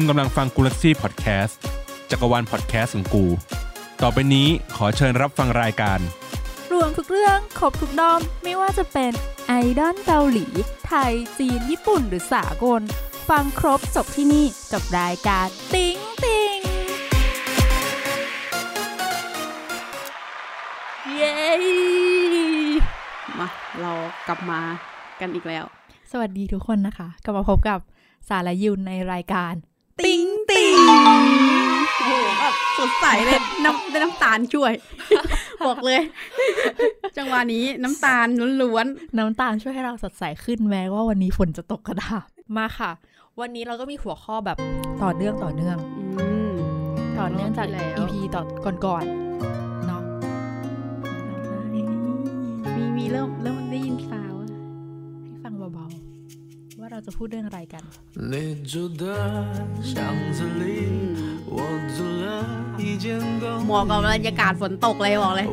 คุณกำลังฟังกูลักซี่พอดแคสต์จักรวาลพอดแคสต์ของกู ต่อไปนี้ขอเชิญรับฟังรายการ รวมทุกเรื่องครบทุกด้อม ไม่ว่าจะเป็นไอดอลเกาหลี ไทย จีน ญี่ปุ่น หรือสากล ฟังครบจบที่นี่กับรายการติ๊งติ๊งเย้มาเรากลับมากันอีกแล้ว สวัสดีทุกคนนะคะ กลับมาพบกับสารยุนในรายการ ติ๊งติ๊งโอ้โหแบบสดใสเลยน้ำได้น้ำตาลช่วย บอกเลย จังหวะนี้น้ำตาลล้วนน้ำตาลช่วยให้เราสดใสขึ้นแม้ว่าวันนี้ฝนจะตกกระดาษมาค่ะ วันนี้เราก็มีหัวข้อแบบต่อเนื่องต่อเนื่องๆอืมต่อเนื่องจากแล้ว EP ต่อก่อนๆเนาะมีมีเริ่มเริ่มได้ยิน ราจะพูดเรื่องอะไรกันหมวกกับบรรยากาศฝนตกเลยบอกเลย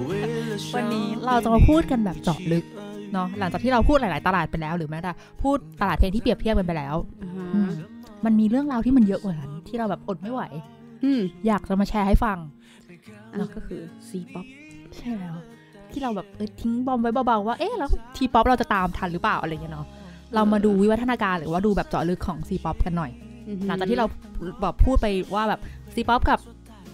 วันนี้เราจะมาพูดกันแบบเจาะลึกเนาะหลังจากที่เราพูดหลาย ๆ ตลาดไปแล้วหรือแม้แต่พูดตลาดเพลงที่เปรียบเทียบกันไปแล้วมันมีเรื่องราวที่มันเยอะกว่านั้นที่เราแบบอดไม่ไหวอยากจะมาแชร์ให้ฟังนั่นก็คือ C-pop ใช่แล้วที่เราแบบเออทิ้ง bomb ไว้เบาๆว่าเอ๊ะแล้ว T-pop เราจะตามทันหรือเปล่าอะไรเงี้ยเนาะ เรามาดูวิวัฒนาการหรือว่าดูแบบเจาะลึกของ C-pop กันหน่อย หลังจากที่เราแบบพูดไปว่าแบบ C-pop กับ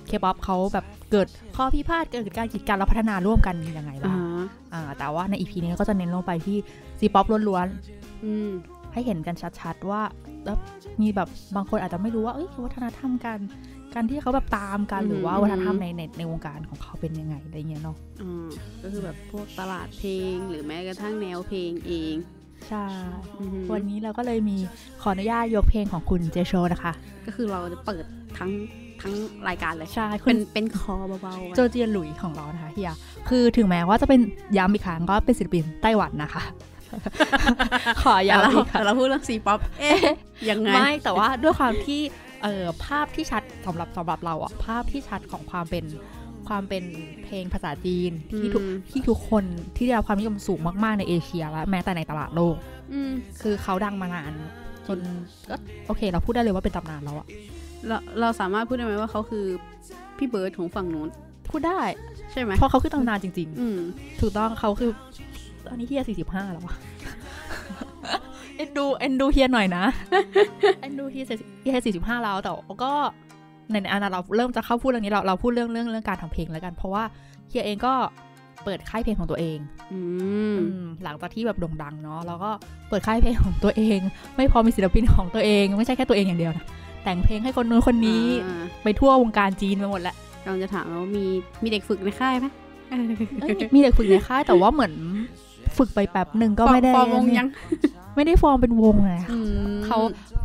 เคป๊อปเขาแบบเกิดข้อพิพาทเกิดการกีดกันแล้วพัฒนาร่วมกันยังไงอ่าบ้างอ่าแต่ว่าใน EP นี้ก็จะเน้นลงไปที่ C-pop ล้วนอืมๆให้เห็นกันชัดๆว่าแล้วมีแบบบางคนอาจจะไม่รู้ว่าเอ้ยวัฒนธรรมการการที่เขาแบบตามกันหรือว่าวัฒนธรรมในในในวงการของเขาเป็นยังไงอะไรเงี้ยเนาะอ่าก็คือแบบพวกตลาดเพลงหรือแม้กระทั่งแนวเพลงเอง ใช่อือฮึวันนี้เราก็เลยมีขออนุญาตยกเพลงของคุณเจโชนะคะ ก็คือเราจะเปิดทั้งทั้งรายการเลย ใช่คุเป็ณนเป็นคอเบาๆไว้โจเจียนหลุยของเรานะคะเฮียคือถึงแม้ว่าจะเป็นย้ำอีกครั้งก็เป็นศิลปินไต้หวันนะคะ ขอแต่เราย้ำอีกครั้แต่งเราพูดเรื่อง C-pop เอ๊ะยังไง ไม่ แต่ว่าด้วยความที่เอ่อภาพที่ชัดสำหรับสำหรับเราอะภาพที่ชัดของความเป็น ความเป็นเพลงภาษาจีนที่ทุกอืมที่ทุกคนที่ได้รับความนิยมสูงมากๆในเอเชียและแม้แต่ในตลาดโลกอืมคือเขาดังมานานจนก็โอเค เราพูดได้เลยว่าเป็นตำนานแล้วอะเราเราสามารถพูดได้ไหมว่าเขาคือพี่เบิร์ดของฝั่งนู้นพูดได้ใช่ไหมเพราะเขาคือตำนานจริงอืมๆถูกต้องเขาคือตอนนี้เฮียสี่สิบห้าแล้ววะเอ็นดูเอ็นดูเฮียหน่อยนะเอ็นดูเฮียเฮียสี่สิบห้าแล้วแต่ก็ ในอันนั้นเราเริ่มจะเข้าพูดเรื่องนี้เราเราพูดเรื่องเรื่องเรื่องการทำเพลงแล้วกัน เพราะว่าเฮียเองก็เปิดค่ายเพลงของตัวเองอืมอืมหลังจากที่แบบโด่งดังเนาะแล้วก็เปิดค่ายเพลงของตัวเอง ไม่พอมีศิลปินของตัวเอง ไม่ใช่แค่ตัวเองอย่างเดียวนะแต่งเพลงให้คนนู้นคนนี้อ่าไปทั่ววงการจีนไปหมดแหละกำลังจะถามว่ามีมีเด็กฝึกในค่ายไหมเอ้ยมีเด็กฝึกในค่ายแต่ว่าเหมือน ฝึกไปแป๊บหนึ่งก็ไม่ได้ฟอร์มวงยัง ไม่ได้ฟอร์มเป็นวงไงอืมเขา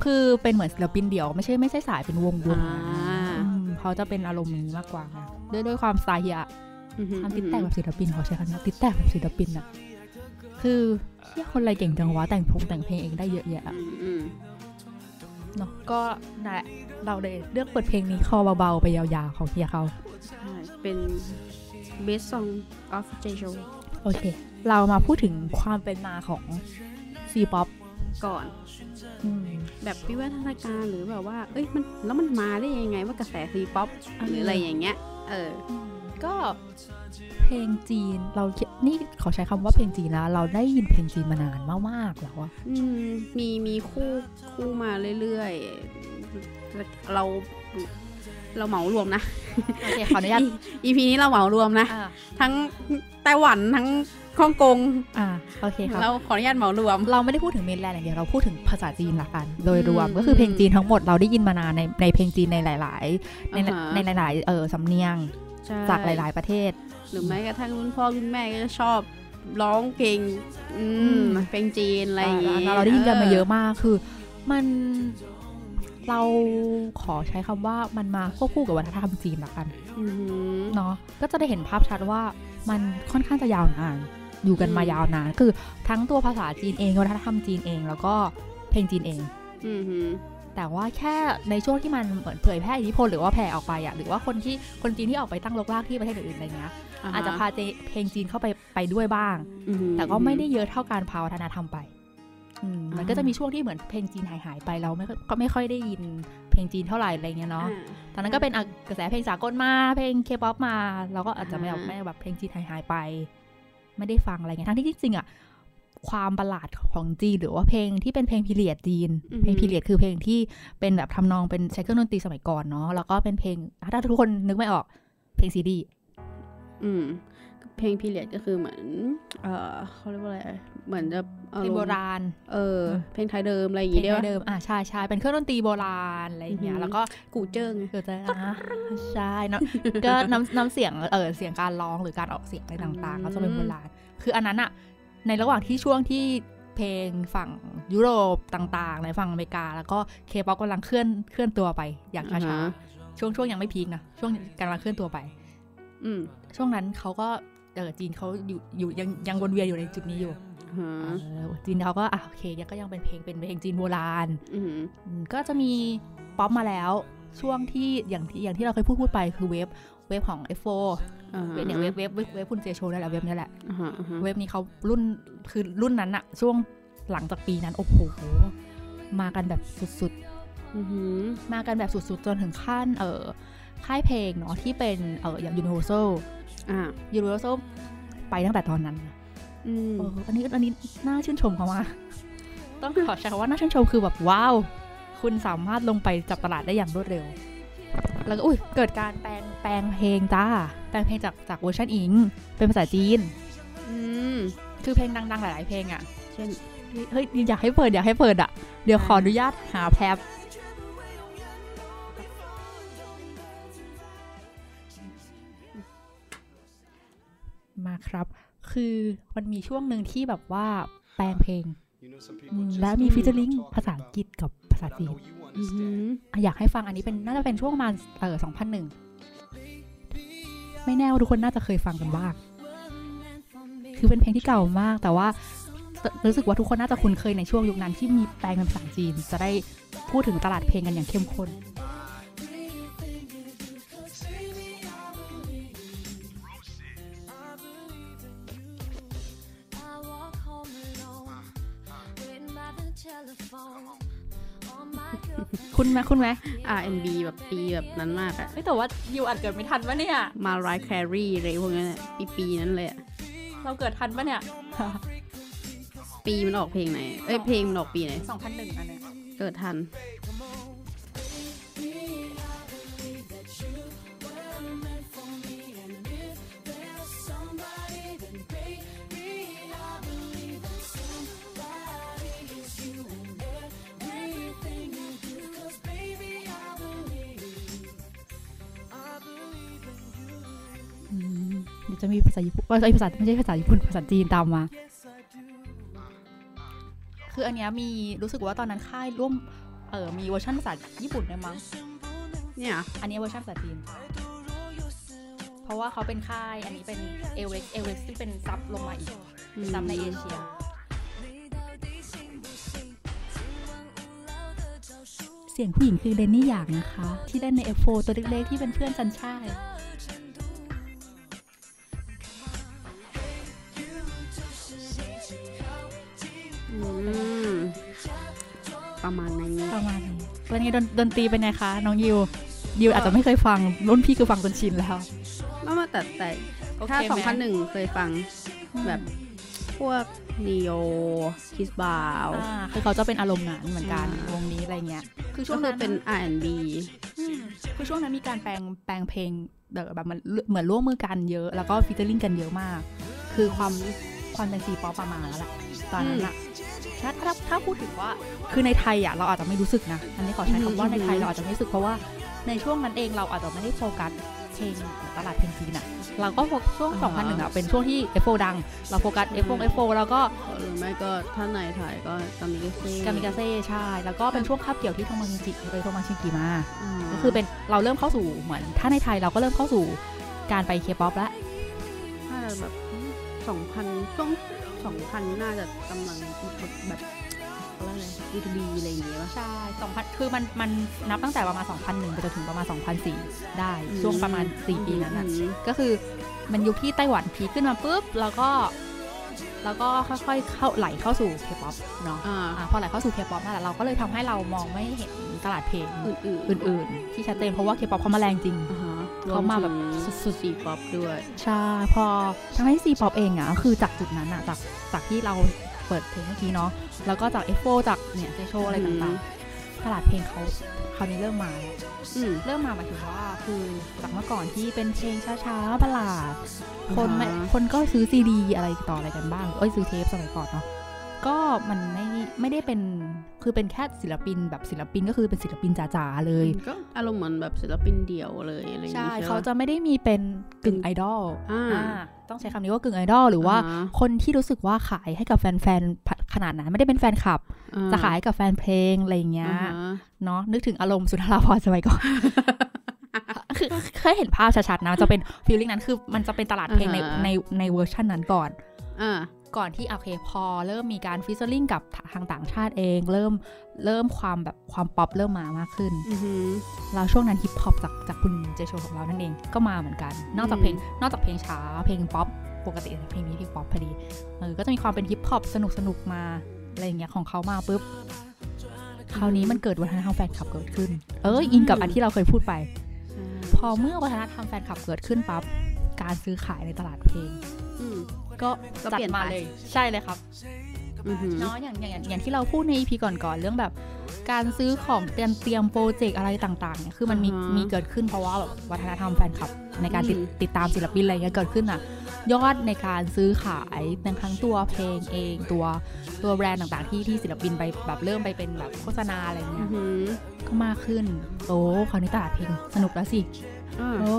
คือเป็นเหมือนศิลปินเดี่ยว ไม่ใช่ไม่ใช่สายเป็นวงวงอ่าอืมเขาจะเป็นอารมณ์นี้มากกว่าไงด้วยด้วยความสไตล์เฮียอือฮึทำติดแตกแบบศิลปินเขาใช้คำนี้ติดแตกแบบศิลปินอะคือเฮียคนอะไรเก่งจังวะแต่งพงแต่งเพลงเองได้เยอะแยะอะอืมอืมเนาะก็นั่นแหละเราเลยเลือกเปิดเพลงนี้คอเบาๆ ไปยาวๆ ของเฮียเขาใช่เป็น best song of j j o โอเค เรามาพูดถึงความเป็นมาของซีป๊อปก่อนแบบวิวัฒนาการหรือแบบว่า เอ้ยมันแล้วมันมาได้ยังไงว่ากระแสซีป๊อปหรืออะไรอย่างเงี้ย เออ ก็เพลงจีนเรานี่ขอใช้คำว่าเพลงจีนนะเราได้ยินเพลงจีนมานานมากๆแล้วอะอืมมีมีคู่คู่มาเรื่อยๆเราเราเหมารวมนะโอเคขออนุญาตอีพีนี้เราเหมารวมนะอ่าทั้งไต้หวันทั้ง ฮ่องกงอ่าโอเคครับเราขออนุญาตเหมารวม เราไม่ได้พูดถึงเมนแลนด์อย่างเดียวเราพูดถึงภาษาจีนละกัน โดยรวมอืมก็คือเพลงจีนทั้งหมดเราได้ยินมานานในในเพลงจีนในหลาย ๆ ในอ่าฮะในหลาย ๆ เออสำเนียงใช่จากหลาย ๆ ประเทศ หรือแม้กระทั่งรุ่นพ่อรุ่นแม่ก็จะชอบร้องเพลงอือืมมเพลงจีนอะไรอย่างเงี้เงี้ยเราได้ยินกันมาเยอะมากคือมันเราขอใช้คำว่ามันมาควบคู่กับวัฒนธรรมจีนละกันอือหือเนาะก็จะได้เห็นภาพชัดว่ามันค่อนข้างจะยาวนาน อยู่กันมาอืมยาวนาน คือทั้งตัวภาษาจีนเองวัฒนธรรมจีนเอง แล้วก็เพลงจีนเองอือหือแต่ว่าแค่ในช่วงที่มันเหมือนเผยแพร่อิทธิพลหรือว่าแผ่ออกไปอะหรือว่าคนที่คนจีนที่ออกไปตั้งรกรากที่ประเทศอื่นๆอะไรเงี้ยฮอาจจะพาเจเพลงจีนเข้าไปไปด้วยบ้างอือหือแต่ก็ไม่ได้เยอะเท่าการพาวัฒนธรรมไปอืมมันมันก็จะมีช่วงที่เหมือนเพลงจีนหายหายๆไปเราไม่ค่อยก็ไม่ค่อยได้ยินเพลงจีนเท่าไหร่อะไรเงี้ยเนาะ ตอนนั้นก็เป็นอะกระแสเพลงสากลมาเพลงเคป๊อปมา เราก็อาจจะไม่แบบอ่าไม่แบบเพลงจีนหายหายๆไป ไม่ได้ฟังอะไรเงี้ยทั้งที่จริงๆอะความประหลาดของจีนหรือว่าเพลงที่เป็นเพลง period จีน เพลง period คือเพลงที่เป็นแบบทำนองเป็นใช้เครื่องดนตรีสมัยก่อนเนาะแล้วก็เป็นเพลงถ้าทุกคนนึกไม่ออก เพลงซีดี อืม เพลงพีเรียดก็คือเหมือน เออเขาเรียกว่าอะไร เหมือนจะเพลงโบราณ เออ เพลงไทยเดิมอะไรอย่างเพลงี้งได้ปะเดิม อะใช่ใช่เป็นเครื่องดนตรีโบราณอะไรอย่างเงี้อืยอหือแล้วก็กูเจิ้งไงเกิดจะอะใช่เนอะก็น้ำน้ำเสียง เออ เสียงการร้องหรือการออกเสียงอะไรต่างๆเขาจะเป็นโบราณ คืออันนั้นอะในระหว่างที่ช่วงที่เพลงฝั่งยุโรปต่างๆ ในฝั่งอเมริกา แล้วก็เคป๊อปกำลังเคลื่อนเคลื่อนตัวไปอย่างอ่าช้าฮะๆช่วงช่วงยังไม่ peak นะช่วงกำลังเคลื่อนตัวไป อืมช่วงนั้นเขาก็เออ จีนเขาอยู่อยู่ยังยังวนเวียนอยู่ในจุดนี้อยู่ฮะเออจีนเขาก็อะโอเคยังก็ยังเป็นเพลงเป็นเพลงจีนโบราณอืมอืมก็จะมีป๊อปมาแล้วช่วงที่อย่างที่อย่างที่เราเคยพูดพูดไปคือ wave wave ของ F4 อ่า wave เนี่ย wave wave wave wave คุณเจโชว์นั่นแหละ wave เนี่ยแหละอ่าฮะอ่าฮะ wave นี้เขารุ่นคือรุ่นนั้นอะช่วงหลังจากปีนั้นโอ้โหมากันแบบสุดอือหือๆมากันแบบสุดๆ จนถึงขั้นเออค่ายเพลงเนาะที่เป็นเอออย่าง Universal อ่า Universal ไปตั้งแต่ตอนนั้นอืมเอออันนี้อันนี้น่าชื่นชมเขามากต้องขอใช้คำว่าน่าชื่นชมคือแบบว้าว คุณสามารถลงไปจับตลาดได้อย่างรวดเร็ว แล้วก็อุ้ยเกิดการแปลงแปลงเพลงจ้า แปลงเพลงจากจากเวอร์ชันอิง เป็นภาษาจีน อืม คือเพลงดั มาครับ คือมันมีช่วงหนึ่งที่แบบว่าแปลงเพลงอืมและมีฟิชเจอริงภาษาอังกฤษกับภาษาจีนอือหืออะอยากให้ฟังอันนี้เป็นน่าจะเป็นช่วงประมาณเออสองพันหนึ่งไม่แน่ว่าทุกคนน่าจะเคยฟังกันบ้าง คือเป็นเพลงที่เก่ามาก แต่ว่ารู้สึกว่าทุกคนน่าจะคุ้นเคยในช่วงยุคนั้นที่มีแปลงเป็นภาษาจีน จะได้พูดถึงตลาดเพลงกันอย่างเข้มข้น คุณไหมคุณไหม R&B แบบปีแบบนั้นมากอะเฮ้ยแต่ว่ายูอัดเกิดไม่ทันปะเนี่ย มาไรแครีอะไรพวกนั้นอะปีปีๆนั้นเลยอะเราเกิดทันปะเนี่ย ปีมันออกเพลงไหน เอ้ยเพลงมันออกปีไหนสองพันหนึ่งอันเนี้ยเกิดทัน จะมีภาษาญี่ปุ่นเอ้ยภาษาไม่ใช่ภาษาญี่ปุ่นภาษาจีนตามมา คืออันเนี้ยมีรู้สึกว่าตอนนั้นค่ายร่วมเออมีเวอร์ชันภาษาญี่ปุ่นด้วยมั้งเนี่ยอันนี้เวอร์ชันภาษาจีน เพราะว่าเขาเป็นค่ายอันนี้เป็น Avex Avex ที่เป็น sub ลงมาอีกอืม sub ในเอเชียเสียงผู้หญิงคือเรนนี่ หยางนะคะ ที่เล่นใน F4 ตัวเล็กๆที่เป็นเพื่อนซันไช่ อืมประมาณนั้นประมาณนี้เป็นไงดนดนตรีเป็นไงคะน้องยิวยิวอาจจะไม่เคยฟังรุ่นพี่คือฟังจนชินแล้วไม่มาแต่แต่โอเคถ้าไหม2001เคยฟังแบบพวกนีโอคิสบาวอ่าคือเขาจะเป็นอารมณ์นั้นเหมือนกันอ่าวงนี้อะไรเงี้ย คือช่ก็วงคืนั้อนเป็น R&B อืมคือช่วงนั้นมีการแปลงแปลงเพลงเดอแบบมันเหมือนร่วมมือกันเยอะ แล้วก็ฟีเจอริงกันเยอะมาก คือความความเป็น C-pop ประมาณแล้วแหละตอนนั้นอะ ถ้าถ้าถ้าพูดถึงว่าคือในไทยอะเราอาจจะไม่รู้สึกนะ อันนี้ขอใช้คำว่าในไทยเราอาจจะไม่รู้สึกเพราะว่าในช่วงนั้นเองเราอาจจะไม่ได้โฟกัสเพลงตลาดเพลงจีนอะเราก็โฟกัสช่วง 2001อะเป็นช่วงที่ F4 ดัง เราโฟกัส F4 F4 แล้วก็หรือไม่ก็ถ้าในไทยก็กามิกาเซ่กามิกาเซ่ใช่ แล้วก็เป็นช่วงคาบเกี่ยวที่ทงบังชินกิไปทงบังชินกิมามก็คือเป็นเราเริ่มเข้าสู่เหมือน ถ้าในไทยเราก็เริ่มเข้าสู่การไปเคป๊อปแล้วถ้าแบบสองพันช่วง สองพันน่าจะกำลังแบบอะไรอะไรยูทูบีอะไรอย่างเงี้ยป่ะใช่2000 คือมันมันนับตั้งแต่ประมาณ 2001ไปจนถึงประมาณ 2004 ได้อืมช่วงประมาณ 4 ปีนั้นน่ะอืมก็คือมันยุคที่ไต้หวัน peak ขึ้นมาปุ๊บ แล้วก็แล้วก็ค่อยๆเข้าไหลเข้าสู่เคป๊อปเนาะอ่าอ่าพอไหลเข้าสู่เคป๊อปนั่นแหละเราก็เลยทำให้เรามองไม่เห็นตลาดเพลงอื่นๆอื่นๆ ที่ชัดเจนเพราะว่าเคป๊อปเขามาแรงจริงอ่าฮะ เขามาแบบสุดๆ C-pop ด้วย ใช่ พอทั้งที่ C-pop เองอะก็คือจากจุดนั้นอะจากจากที่เราเปิดเพลงเมื่อกี้เนาะแล้วก็จาก F4จากเนี่ย Jay Chou อะไรต่างๆตลาดเพลงเขาคราวนี้เริ่มมาแล้วอืมเริ่มมาหมายถึงว่าคือจากเมื่อก่อนที่เป็นเพลงช้าๆ ballad คนไม่อ่าฮะคนก็ซื้อซีดีอะไรต่ออะไรกันบ้าง เอ้ยซื้อเทปสมัยก่อนเนาะ ก็มันไม่ไม่ได้เป็นคือเป็นแค่ศิลปินแบบศิลปินก็คือเป็นศิลปินจ๋าๆเลยก็อารมณ์เหมือนแบบศิลปินเดี่ยวเลยอะไรอย่างใช่งี้ใช่เขาปะจะไม่ได้มีเป็นกึ่งไอดอลอ่าอ่าต้องใช้คำนี้ว่ากึ่งไอดอลหรือว่าอ่าฮะคนที่รู้สึกว่าขายให้กับแฟนๆขนาดนั้นไม่ได้เป็นแฟนคลับอ่จะขายให้กับแฟนเพลงอะไรอย่างเงี้ยอ่าฮะเนาะนึกถึงอารมณ์สุนทราภรณ์สมัยก่อนคือเคยเห็นภาพชัดๆนะจะเป็น feeling นั้นคือมันจะเป็นตลาดเพลงในอ่าฮะในในเวอร์ชันนั้นก่อนอ่า ก่อนที่โอเคพอเริ่มมีการ featuring กับทางต่างชาติเอง เริ่มเริ่มความแบบความป๊อปเริ่มมามากขึ้นอือหือแล้วช่วงนั้นฮิปฮอปจากจากคุณ Jay Chou ของเรานั่นเองก็มาเหมือนกัน นอกจากเพลงนอกจากเพลงช้าเพลงป๊อปปกติเพลงนี้เพลงป๊อปพอดีเออก็จะมีความเป็นฮิปฮอปสนุกสนุกๆมาอะไรอย่างเงี้ยของเขามาปุ๊บคราวนี้มันเกิดวัฒนธรรมแฟนคลับเกิดขึ้น เอออินกับอันที่เราเคยพูดไป พอเมื่อวัฒนธรรมแฟนคลับเกิดขึ้นปั๊บ การซื้อขายในตลาดเพลงอืมก็ก็จัดเปลี่ยนมาไปเลย ใช่เลยครับอือหือเนาะอย่างอย่างอย่างอย่างที่เราพูดใน EP ก่อนๆเรื่องแบบ การซื้อของเตรียมเตรียมโปรเจกต์อะไรต่างๆเนี่ยคือมันมีอ่าฮะมีเกิดขึ้นเพราะว่าแบบวัฒนธรรมแฟนคลับ ในการติดอืมติดตามศิลปินอะไรเงี้ยเกิดขึ้นอะ ยอดในการซื้อขายในทั้งตัวเพลงเองตัวตัวแบรนด์ต่างๆ ที่ที่ศิลปินไปแบบเริ่มไปเป็นแบบโฆษณาอะไรอืเงี้อยหือก็มากขึ้นโอ้คราวนี้ตลาดเพลงสนุกแล้วสิอ่า โอ้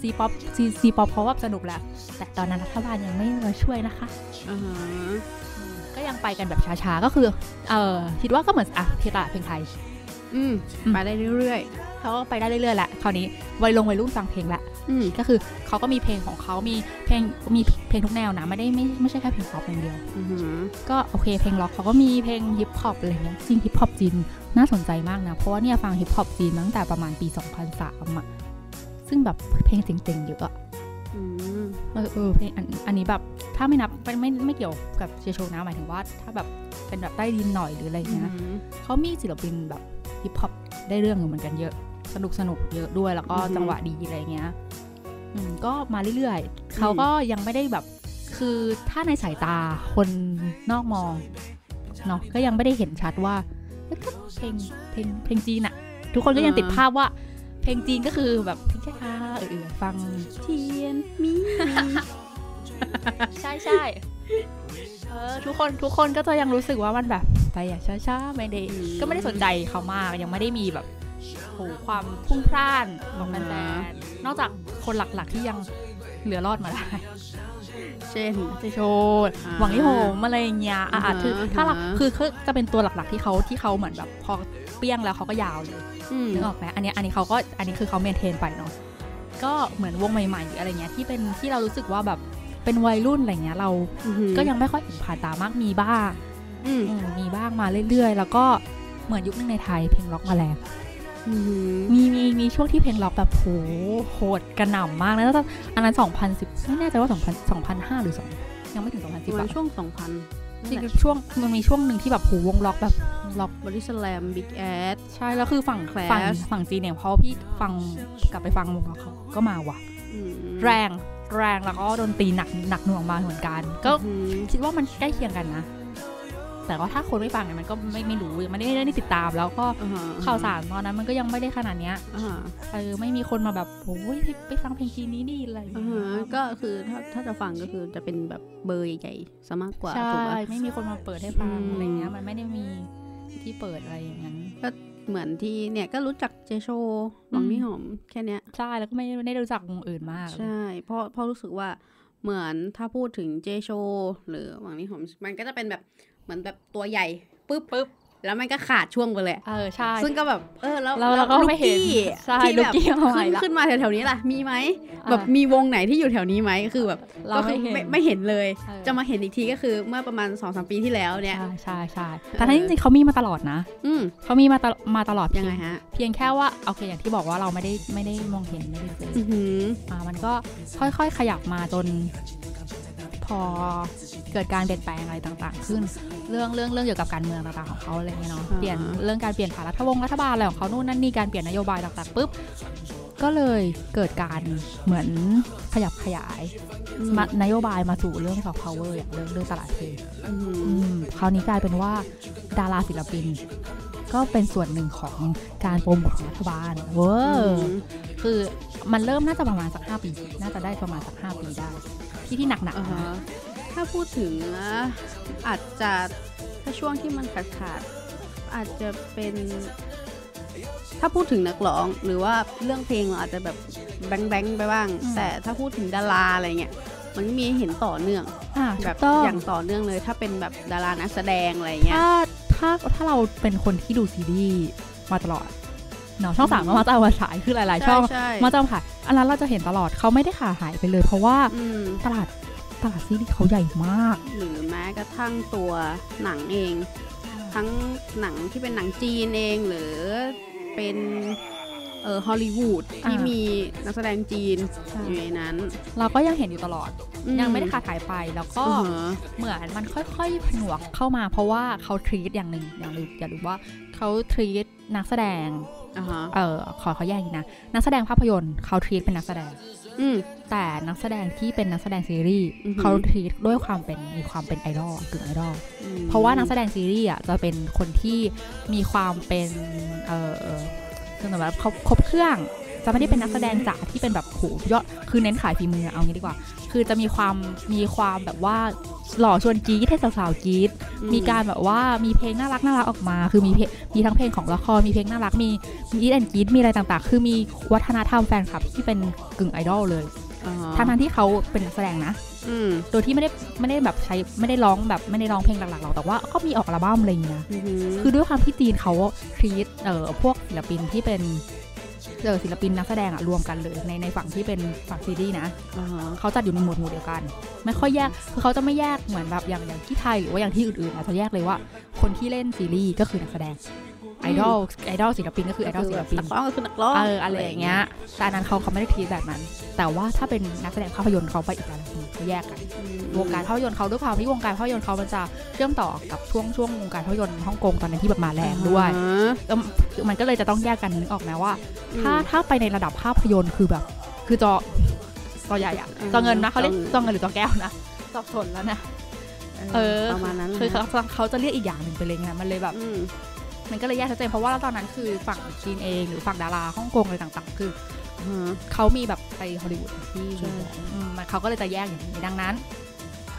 C-pop C C-pop เขาว่าสนุกแล้ว แต่ตอนนั้นรัฐบาลยังไม่มาช่วยนะคะอ่าฮะก็ยังไปกันแบบช้าๆ ก็คือ เออคิดว่าก็เหมือนอะที่ตลาดเพลงไทยอืมอืมไปได้เรื่อยเขาก็ไปได้เรื่อยๆแหละคราวนี้วัยลงวัยรุ่นฟังเพลงละๆอืมก็คือเขาก็มีเพลงของเขามีเพลงมีเพลงทุกแนวนะไม่ได้ไม่ไม่ใช่แค่เพลงป๊อปอย่างเดียวอือหือก็โอเคเพลงร็อกเขาก็มีเพลงฮิปฮอปอะไรเงี้ยจริงฮิปฮอปจีนน่าสนใจมากนะ เพราะว่าเนี่ยฟังฮิปฮอปจีนมาตั้งแต่ประมาณปี 2003อะ ซึ่งแบบเพลงเจ๋งๆเยอะอะอืมเออเออเพลงอันอันนี้แบบ ถ้าไม่นับไม่ไม่ไม่เกี่ยวกับ Jay Chou นะหมายถึงว่า ถ้าแบบเป็นแบบใต้ดินหน่อยหรืออะไรอือเงี้ยหือเขามีศิลปินแบบฮิปฮอปได้เรื่องอยู่เหมือนกันเยอะ สนุกสนุกเยอะด้วยแล้วก็อือฮึจังหวะดีอะไรเงี้ยอืมก็มาเรื่อยๆเขาก็ยังไม่ได้แบบ คือถ้าในสายตาคนนอกมองเนาะก็ยังไม่ได้เห็นชัดว่าเอ้ยก็เพลงเพลงเพลงจีนอะทุกคนก็ยังติดภาพว่า เพลงจีนก็คือแบบเพลงช้าๆเออๆฟังเทียนมีใช่ใช่เออทุกคนทุกคนก็จะยังรู้สึกว่ามันแบบไปอย่างช้าๆไม่ได้ก็ไม่ได้สนใจเขามากยังไม่ได้มีแบบโหความพรุ่งพล่านของแฟนๆนอกจากคนหลักๆที่ยังเหลือรอดมาได้ เช่นเจโชว์อ่าหวังยี่โหมอะไรอย่างเงี้ยอะอะอ่าฮะคือถ้าเราอ่าฮะคือคือจะเป็นตัวหลักๆที่เขาที่เขาเหมือนแบบพอ เปี้ยงแล้วเขาก็ยาวเลยอืมนึกออกไหมอันเนี้ยอันนี้เขาก็อันนี้คือเขาเมนเทนไปเนาะก็เหมือนวงใหม่ๆหรืออะไรเงี้ยที่เป็นที่เรารู้สึกว่าแบบเป็นวัยรุ่นอะไรเงี้ยเราอือหือก็ยังไม่ค่อยเห็นผ่านตามากมีบ้างอืมอืมมีบ้างมาเรื่อยๆ แล้วก็เหมือนยุคนึงในไทยเพลงล็อกมาแรงอือหือมีมีมีช่วงที่เพลงล็อกแบบโหโหดกระหน่ำมากนะแล้วก็อันนั้น 2010 ไม่แน่ใจว่า 2000 2005 หรือ2ยังไม่ถึงประ2010มาณอะช่วงสองพัน จริงๆช่วงมันมีช่วงหนึ่งที่แบบโหวงล็อกแบบล็อกบริสแลมบิ๊กแอดใช่แล้วคือฝั่ง Clash ฝั่งฝั่งจีนเนี่ยเพราะพี่ฟังกลับไปฟังวงล็อกเขาก็มาว่ะแรงแรงแล้วก็ดนตรีหนักหนักหน่วงมาเหมือนกัน ก็คิดว่ามันใกล้เคียงกันนะ แต่ว่าถ้าคนไม่ฟังเนี่ยมันก็ไม่ไม่รู้ยังไม่ได้ไม่ได้ติดตาม แล้วก็ข่าวสารตอนนั้นมันก็ยังไม่ได้ขนาดเนี้ยอ่าเออไม่มีคนมาแบบโอ้ยไปไปฟังเพลงจีนนี้ดีอะไรอย่างอ่าเงี้ยฮะก็คือถ้าถ้าจะฟังก็คือจะเป็นแบบเบอร์ใหญ่ๆซะมากกว่าใช่ถูกปะไม่มีคนมาเปิดให้ฟังอืมอะไรเงี้ยมันไม่ได้มีที่เปิดอะไรอย่างนั้นเหมือนที่เนี่ยก็รู้จักเจโชหวังอืมนี่หอมแค่เนี้ยใช่แล้วก็ไม่ไม่ได้รู้จักวงอื่นมาก ใช่ เพราะเพราะรู้สึกว่าเหมือนถ้าพูดถึงเจโชหรือหวังนี่หอมมันก็จะเป็นแบบเห มือนแบบตัวใหญ่ปุ๊บปุ๊บแล้วมันก็ขาดช่วงไปเลย เออใช่ ซึ่งก็แบบ เออแล้วเราเราก็ไม่เห็นลูกี้ใช่ที่ลูแบบกี้เอาใหม่ขึ้นละขึ้นมาแถวๆนี้ล่ะ มีไหมอ่าแบบมีวงไหนที่อยู่แถวนี้ไหมคือแบบเราก็คืไม่อเห็นไม่ไม่เห็นเลยเออจะมาเห็นอีกทีก็คือเมื่อประมาณสองสามปีที่แล้วเนี่ย ใช่ใช่ใช่แต่ทั้งที่จริงๆเขามีมาตลอดนะ อืมเขามีมาตลมาตลอดยังไงเพีฮะ เพียงแค่ว่าโอเคอย่างที่บอกว่าเราไม่ได้ไม่ได้มองเห็นไม่ได้เจออือหืออ่ามันก็ค่อยๆขยับมาจนพ อเกิดการเปลี่ยนแปลงอะไรต่างๆ ขึ้น เรื่องเรื่องเรื่องเกี่ยวกับการเมืองต่างๆของเขาอะไรเงี้ยเนาะอ่าเปลี่ยนเรื่องการเปลี่ยนผ่านรัฐวงศ์รัฐบาลอะไรของเขานู่นนั่นนี่การเปลี่ยนนโยบายต่างๆปุ๊บ ก็เลยเกิดการเหมือนขยับขยายอืมมานโยบายมาสู่เรื่อง soft power อย่างเรื่องเรื่องตลาดเพลงอืมอืมคราวนี้กลายเป็นว่าดาราศิลปิน ก็เป็นส่วนหนึ่งของการโปรโมทของรัฐบาลเว้ออคือมันเริ่มน่าจะประมาณสักห้าปี น่าจะได้ประมาณสักห้าปีได้ ที่ที่หนักๆอ่านะฮะถ้าพูดถึงนะอาจจะถ้าช่วงที่มันขาดขาดๆอาจจะเป็นถ้าพูดถึงนักร้องหรือว่าเรื่องเพลงเราอาจจะแบบแบงแบงๆไปบ้าง แต่ถ้าพูดถึงดาราอะไรเงี้ยมันก็มีให้เห็นต่อเนื่องอ่าแบบต้องอย่างต่อเนื่องเลย ถ้าเป็นแบบดารานักแสดงอะไรเงี้ยถ้าถ้าถ้าเราเป็นคนที่ดูซีรีส์มาตลอด เนาะช่องสามก็มาจะเอามาฉายคือหลาย ๆ ช่องใช่มาจะเอามาฉายอันนั้นเราจะเห็นตลอดเขาไม่ได้ขาดหายไปเลย เพราะว่าอืมตลาดตลาดซีรีส์เขาใหญ่มาก หรือแม้กระทั่งตัวหนังเอง ทั้งหนังที่เป็นหนังจีนเองหรือเป็นเออฮอลลีวูดที่อ่ามีมีนักแสดงจีนอยู่ในนั้น เราก็ยังเห็นอยู่ตลอดอืยังไม่ได้ขาดหายไปแล้วก็อือฮะเหมือนมันค่อยๆผนวกเข้ามาเพราะว่าเขาทรีตอย่างหนึ่งอย่างลืมอย่าลืมว่าเขาทรีตนักแสดงอ่าฮะ เออขอเขาแยกอีกนะ นักแสดงภาพยนตร์เขาทรีตเป็นนักแสดงอืมแต่นักแสดงที่เป็นนักแสดงซีรีส์อือหือเขาทรีตด้วยความเป็นมีความเป็นไอดอลกึ่งไอดอลอืมเพราะว่านักแสดงซีรีส์อะจะเป็นคนที่มีความเป็นเออคือเหมือนแบบครบครบเครื่องจะไม่ได้เป็นนักแสดงจ๋าที่เป็นแบบโหยอดคือเน้นขายฝีมือเอางี้ดีกว่า คือจะมีความมีความแบบว่าหล่อชวนกรี๊ดให้สาวๆกรี๊ดอืมีการแบบว่ามีเพลงน่ารักน่ารักออกมา คือมีเพลงมีทั้งเพลงของละครมีเพลงน่ารักมีมีอีแอนกรีดมีอะไรต่างๆ คือมีวัฒนธรรมแฟนคลับที่เป็นกึ่งไอดอลเลยอ่าฮะทั้งนั้นที่เขาเป็นนักแสดงนะอืมโดยที่ไม่ได้ไม่ได้แบบใช้ไม่ได้ร้องแบบไม่ได้ร้องเพลงหลักๆหรอกแต่ว่าก็มีออกอัลบั้มอะไรอย่างเงี้ยนะอือหือคือด้วยความที่จีนเขาทรีตเอ่อพวกศิลปินที่เป็น เออศิลปินนักแสดงอะรวมกันเลยในในฝั่งที่เป็นฝั่งซีรีส์นะอ่าฮะเขาจัดอยู่ในหมวดหมู่เดียวกัน ไม่ค่อยแยกคือเขาจะไม่แยกเหมือนแบบอย่างอย่างที่ไทยหรือว่าอย่างที่อื่นๆอาจจะแยกเลยว่า คนที่เล่นซีรีส์ก็คือนักแสดง ไอดอลไอดอลศิลปินก็คือไอดอลศิลปินนักร้องก็คือนักร้องเอออะไรอย่างเงี้ยแต่อันนั้นเขาเขาไม่ได้ทีแบบนั้น แต่ว่าถ้าเป็นนักแสดงภาพยนตร์เขาไปอีกแบบนึงเขาแยกกันอืมวงการภาพยนตร์เขาด้วยความที่วงการภาพยนตร์เขามันจะเชื่อมต่อกับช่วงช่วงวงการภาพยนตร์ฮ่องกงตอนนั้นที่แบบมาแรงด้วยอ่าฮะเออมันก็เลยจะต้องแยกกันนึกออกไหมว่าอืมถ้าถ้าไปในระดับภาพยนตร์คือแบบ คือจอจอใหญ่อะอืมจอเงินนะเขาเรียกจอเงินจอเงินหรือจอแก้วนะสับสนแล้วนะเออประมาณนั้นคือแหละเขาเขาจะเรียกอีกอย่างหนึ่งไปเลยไงมันเลยแบบอื มมันก็เลยแยกชัดเจนเพราะว่าตอนนั้นคือฝั่งจีนเองหรือฝั่งดาราฮ่องกงอะไรต่างๆ คืออ่าฮะเขามีแบบไปฮอลลีวูดที่ใช่อืมมันเขาก็เลยจะแยกอย่างนี้ดังนั้น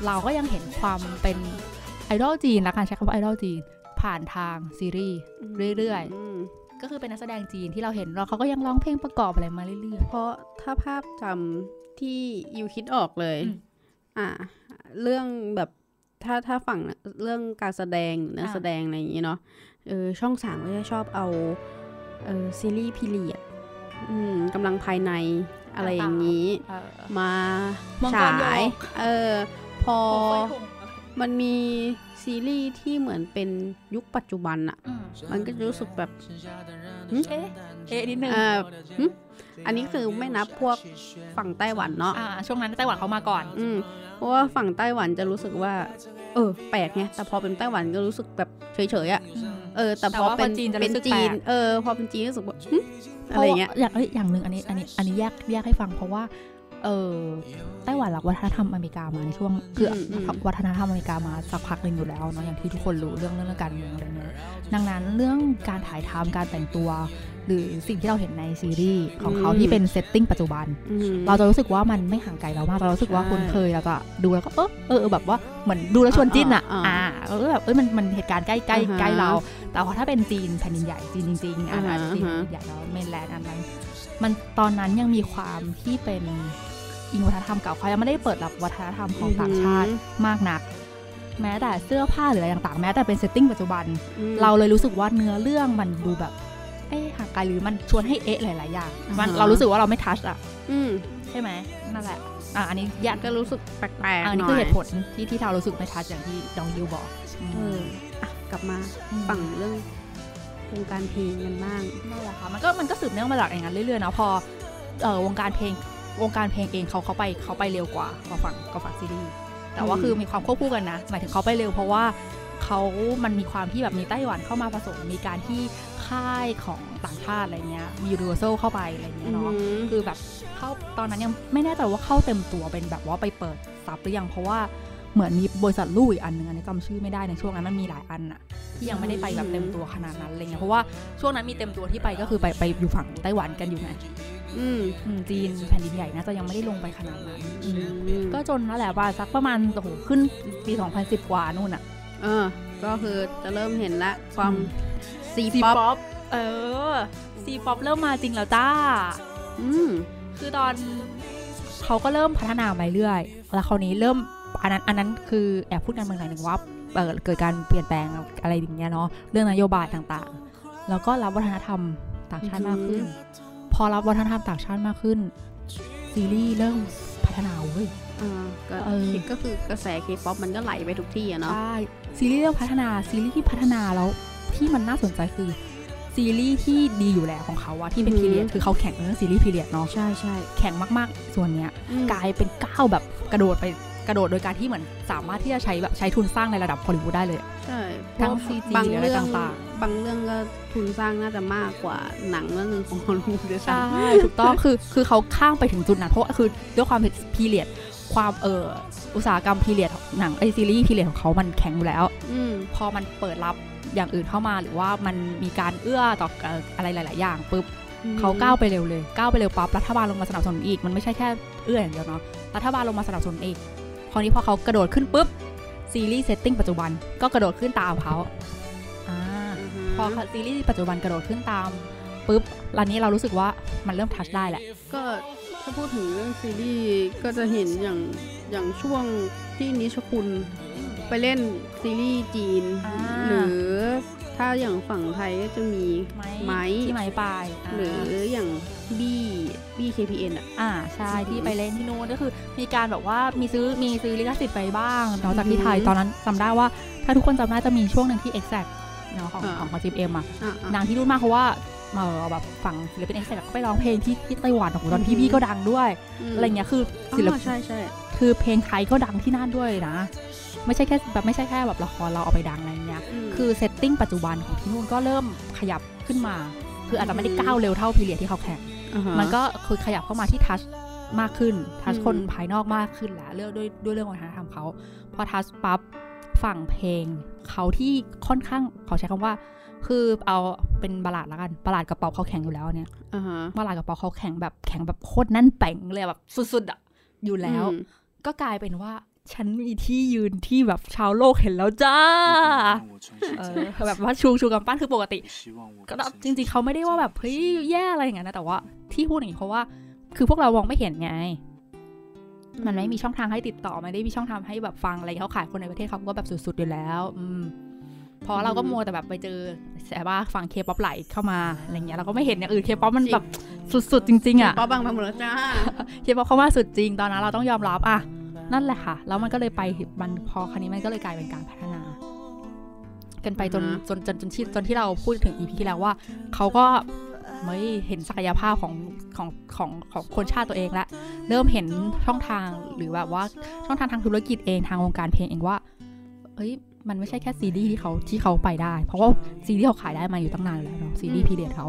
เราก็ยังเห็นความเป็นไอดอลจีนละกันใช้คำว่าไอดอลจีนผ่านทางซีรีส์เรื่อยๆมก็คือเป็นนักแสดงจีนที่เราเห็นเราเขาก็ยังร้องเพลงประกอบอะไรมาเรื่อยเพราะถ้าภาพจำที่ยูคิดออกเลยอืมอ่า เรื่องแบบ ถ้าถ้าฝั่งเรื่องการแสดงหรือนักอ่าแสดงอะไรอย่างนี้เนาะเออช่องสามก็จะชอบเอาเออซีรีส์พีเรียดอืมกำลังภายในอะไรอย่างนี้ๆเออมามังกรฉายโยกเออพอมันมี ซีรีส์ที่เหมือนเป็นยุคปัจจุบันอะอืมมันก็จะรู้สึกแบบเอ๊ะเอ๊ะนิดนึงเออหึอันนี้คือไม่นับพวกฝั่งไต้หวันเนาะอ่าช่วงนั้นไต้หวันเขามาก่อน อืมเพราะว่าฝั่งไต้หวันจะรู้สึกว่า เออ แปลกไงแต่พอเป็นไต้หวันก็รู้สึกแบบเฉยๆอะเออ แต่แต่พอว่าเป็นพอจีนจะเป็นรู้สึกจีแปลนกเออ พอเป็นจีนรู้สึกว่าหึอะไรอย่างเงี้ยพราะว่าอย่างเอ้ยอย่างหนึ่งอันนี้อันนี้อันนี้แยกแยกให้ฟังเพราะว่า เออไต้หวันรับวัฒนธรรมอเมริกามาในช่วงคืออมอืมวัฒนธรรมอเมริกามาสักพักหนึ่งอยู่แล้วเนาะอย่างที่ทุกคนรู้เรื่องเรื่องการเมืองอะไรเงี้ยดังนั้นเรื่องการถ่ายทำการแต่งตัว หรือสิ่งที่เราเห็นในซีรีส์ของเขาที่เป็น setting ปัจจุบันอืมเราจะรู้สึกว่ามันไม่ห่างไกลเรามากเรารู้สึกว่าใช่คุ้นเคยเราจะดูแล้วก็เออเออเออแบบว่าเหมือนดูแล้วชวนจิ้นอะอ่าอ่าเราก็แบบเอ้ยมันมันเหตุการณ์ใกล้ใกล้อ่าฮะใกล้เรา แต่พอถ้าเป็นจีนแผ่นดินใหญ่จีนจริงๆอะอ่าฮะจีนแผ่นดินใหญ่แล้ว mainland อันนั้นมันตอนนั้นยังมีความที่เป็น อิงวัฒนธรรมเก่าเขายังไม่ได้เปิดรับวัฒนธรรมของต่างชาติมากนัก แม้แต่เสื้อผ้าหรืออะไรต่างๆ แม้แต่เป็น setting ปัจจุบันอืมเราเลยรู้สึกว่าเนื้อเรื่องมันดูแบบเอ๊ะห่างไกลหรือมันชวนให้เอ๊ะหลายๆอย่างมันอ่าฮะเรารู้สึกว่าเราไม่ touch อะอืมใช่ไหมนั่นแหละอะอันนี้ยากก็รู้สึกแปลกอันๆหนี้น่คืออเหยตุผลที่ที่เรารู้สึกไม่ touch อย่างที่ดองยูบอกเอออะกลับมาอืมฝั่งเรื่องวงการเพลงกันบ้างนั่นแหละค่ะมันก็มันก็สืบเนื่องมาจากอย่างนั้นเรื่อยๆเนาะพอเอ่อวงการเพลง วงการเพลงเองเขาเขาไปเขาไปเร็วกว่ากว่าฝั่งกว่าฝั่งซีรีส์แต่ว่าอืมคือมีความควบคู่กันนะ หมายถึงเขาไปเร็วเพราะว่าเขามันมีความที่แบบมีไต้หวันเข้ามาผสม มีการที่ค่ายของต่างชาติอะไรเงี้ย มี Universal เข้าไปอะไรเงี้ยเนาะอืมคือแบบเข้าตอนนั้นยังไม่แน่ใจว่าเข้าเต็มตัวเป็นแบบว่าไปเปิด sub หรือยังเพราะว่าเหมือนมีบริษัทลูกอีกอันหนึ่งอันนี้จำชื่อไม่ได้ในช่วงนั้นมันมีหลายอันอะที่ยังไม่ได้ไปแบบเต็มตัวขนาดนั้นอะไรเงี้ยเพราะว่าช่วงนั้นมีเต็มตัวที่ไปก็คือไปไปอยู่ฝั่งไต้หวันกันอยู่ไงอืมอืม จีนแผ่นดินใหญ่น่าจะยังไม่ได้ลงไปขนาดนั้นอืมก็จนนั่นแหละว่าสักประมาณโอ้โหขึ้นปี 2010 กว่านู่นอะเออ ก็คือจะเริ่มเห็นละความอืม C C-pop popเออ C-pop เริ่มมาจริงแล้วจ้า อืมคือตอนเขาก็เริ่มพัฒนาไปเรื่อย แล้วคราวนี้เริ่มอันนั้นอันนั้นคือแอบพูดการเมืองนิดหนึ่งว่าเอ่อเกิดการเปลี่ยนแปลงอะไรอย่างเงี้ยเนาะเรื่องนโยบายต่างๆ แล้วก็รับวัฒนธรรมต่างชาติมากขึ้น พอรับวัฒนธรรมต่างชาติมากขึ้น ซีรีส์เริ่มพัฒนาเว้ยอ่าก็เออก็คือกระแสเคป๊อปมันก็ไหลไปทุกที่อะเนาะใช่ซีรีส์เริ่มพัฒนาซีรีส์ที่พัฒนาแล้วที่มันน่าสนใจคือซีรีส์ที่ดีอยู่แล้วของเขาอะที่เป็น period คือเขาแข็งเรื่องซีรีส์ period เนาะใช่ใช่แข็งมากๆ ส่วนเนี้ยอืมกลายเป็นก้าวแบบกระโดดไปกระโดดโดยการที่เหมือนสามารถที่จะใช้แบบใช้ทุนสร้างในระดับฮอลลีวูดได้เลยใช่ทั้งเพราะ CG บางหรืออะไรเรื่องต่าง บางเรื่องก็ทุนสร้างน่าจะมากกว่าหนังเรื่องหนึ่งของฮอลลีวูดด้วยซ้ำใช่ถูกต้องคือคือเขาข้ามไปถึงจุดนั้นเพราะว่าคือด้วยความเป็น periodความเอออุตสาหกรรม period หนังไอซีรีส์ period ของเขามันแข็งอยู่แล้วอืมพอมันเปิดรับอย่างอื่นเข้ามาหรือว่ามันมีการเอื้อต่อเอ่ออะไรหลาย ๆ อย่างปุ๊บเขาก้าวไปเร็วเลยก้าวไปเร็วปั๊บรัฐบาลลงมาสนับสนุนอีกมันไม่ใช่แค่เอื้ออย่างเดียวเนาะรัฐบาลลงมาสนับสนุนอีกพอนี้พอเขากระโดดขึ้นปุ๊บซีรีส์ setting ปัจจุบันก็กระโดดขึ้นตามเขาอ่าอือฮึ พอซีรีส์ปัจจุบันกระโดดขึ้นตามปุ๊บคราวนี้เรารู้สึกว่ามันเริ่มทัชได้แหละ ก็ถ้าพูดถึงเรื่องซีรีส์ก็จะเห็นอย่างอย่างช่วงที่นิชคุณไปเล่นซีรีส์จีนอ่าหรือถ้าอย่างฝั่งไทยก็จะมีไม้ที่ไม้ปลายาหรืออย่างบี้บี้ KPN อะอ่าใช่อืมที่ไปเล่นที่นู่นก็คือ มีการแบบว่ามีซื้อมีซื้อลิขสิทธิ์ไปบ้างนอกจากที่ไทยอือหือตอนนั้นจำได้ว่า ถ้าทุกคนจำได้จะมีช่วงหนึ่งที่ Exact เนาะของอ่าของจิมเอ็มอะอะอะดังที่นู่นมากเพราะว่าเออแบบฝั่งศิลปิน Exact ก็ไปร้องเพลงที่ที่ไต้หวันโอ้โหตอนอือหืพี่อพี่ก็ดังด้วยมอะไรเงี้ยคือศิลอ๋ปอใช่ใช่คือเพลงไทยก็ดังที่นั่นด้วยนะ ไม่ใช่แค่แบบไม่ใช่แค่แบบละครเราเอาไปดังอะไรเงี้ยมคือเซตติ้งปัจจุบันของที่นู่นก็เริ่มขยับขึ้นมา คืออาจจะไม่ได้ก้าวเร็วเท่าพีเรียดที่เขาแข่งอ่าฮะมันก็คือขยับเข้ามาที่ทัชมากขึ้นทัชอืมคนภายนอกมากขึ้นแหละเรื่องด้วยด้วยเรื่องวัฒนธรรมเขาพอ touch ปั๊บ ฝั่งเพลงเขาที่ค่อนข้างเขาใช้คำว่า คือเอาเป็น ballad แล้วกัน ballad กับป๊อปเขาแข่งอยู่แล้วเนี่ยอ่าฮะ ballad กับป๊อปเขาแข่งแบบแข่งแบบโคตรแนั่นแป่งเลยแบบสุดๆอะอยู่แล้วอืมก็กลายเป็นว่า ฉันมีที่ยืนที่แบบชาวโลกเห็นแล้วจ้าเออแบบว่าชูชูกำปั้นคือปกติก็จริงๆเขาไม่ได้ว่าแบบเฮ้ยแย่อะไรอย่างนั้นนะแต่ว่าที่พูดอย่างนี้เพราะว่า คือพวกเรามองไม่เห็นไง มันไม่มีช่องทางให้ติดต่อไม่ได้มีช่องทางให้แบบฟังอะไรเขาขายคนในประเทศเขาก็แบบสุดๆอยู่แล้ว อืมเพราะเราก็มัวแต่แบบไปเจอแต่ว่าฟังเคป๊อปไหลเข้ามาอะไรเงี้ยเราก็ไม่เห็นอย่างอื่นเคป๊อปมันแบบสุดๆจริงๆอะป๊อปบังไปหมดแล้วจ้าเคป๊อปเขามาสุดจริงตอนนั้นเราต้องยอมรับอะนั่นแหละค่ะแล้วมันก็เลยไปมันพอคราวนี้มันก็เลยกลายเป็นการพัฒนา กันไปจนอือฮะจนจนจนที่จนที่เราพูดถึง EP ที่แล้วว่าเขาก็ เริ่มเห็นศักยภาพของของของของคนชาติตัวเองละ เริ่มเห็นช่องทางหรือแบบว่าช่องทางทางธุรกิจเองทางวงการเพลงเองว่า เอ้ยมันไม่ใช่แค่ซีรีส์ที่เขาที่เขาไปได้ เพราะว่าซีรีส์เขาขายได้มาอยู่ตั้งนานแล้วเนาะซีรีส์ period เขา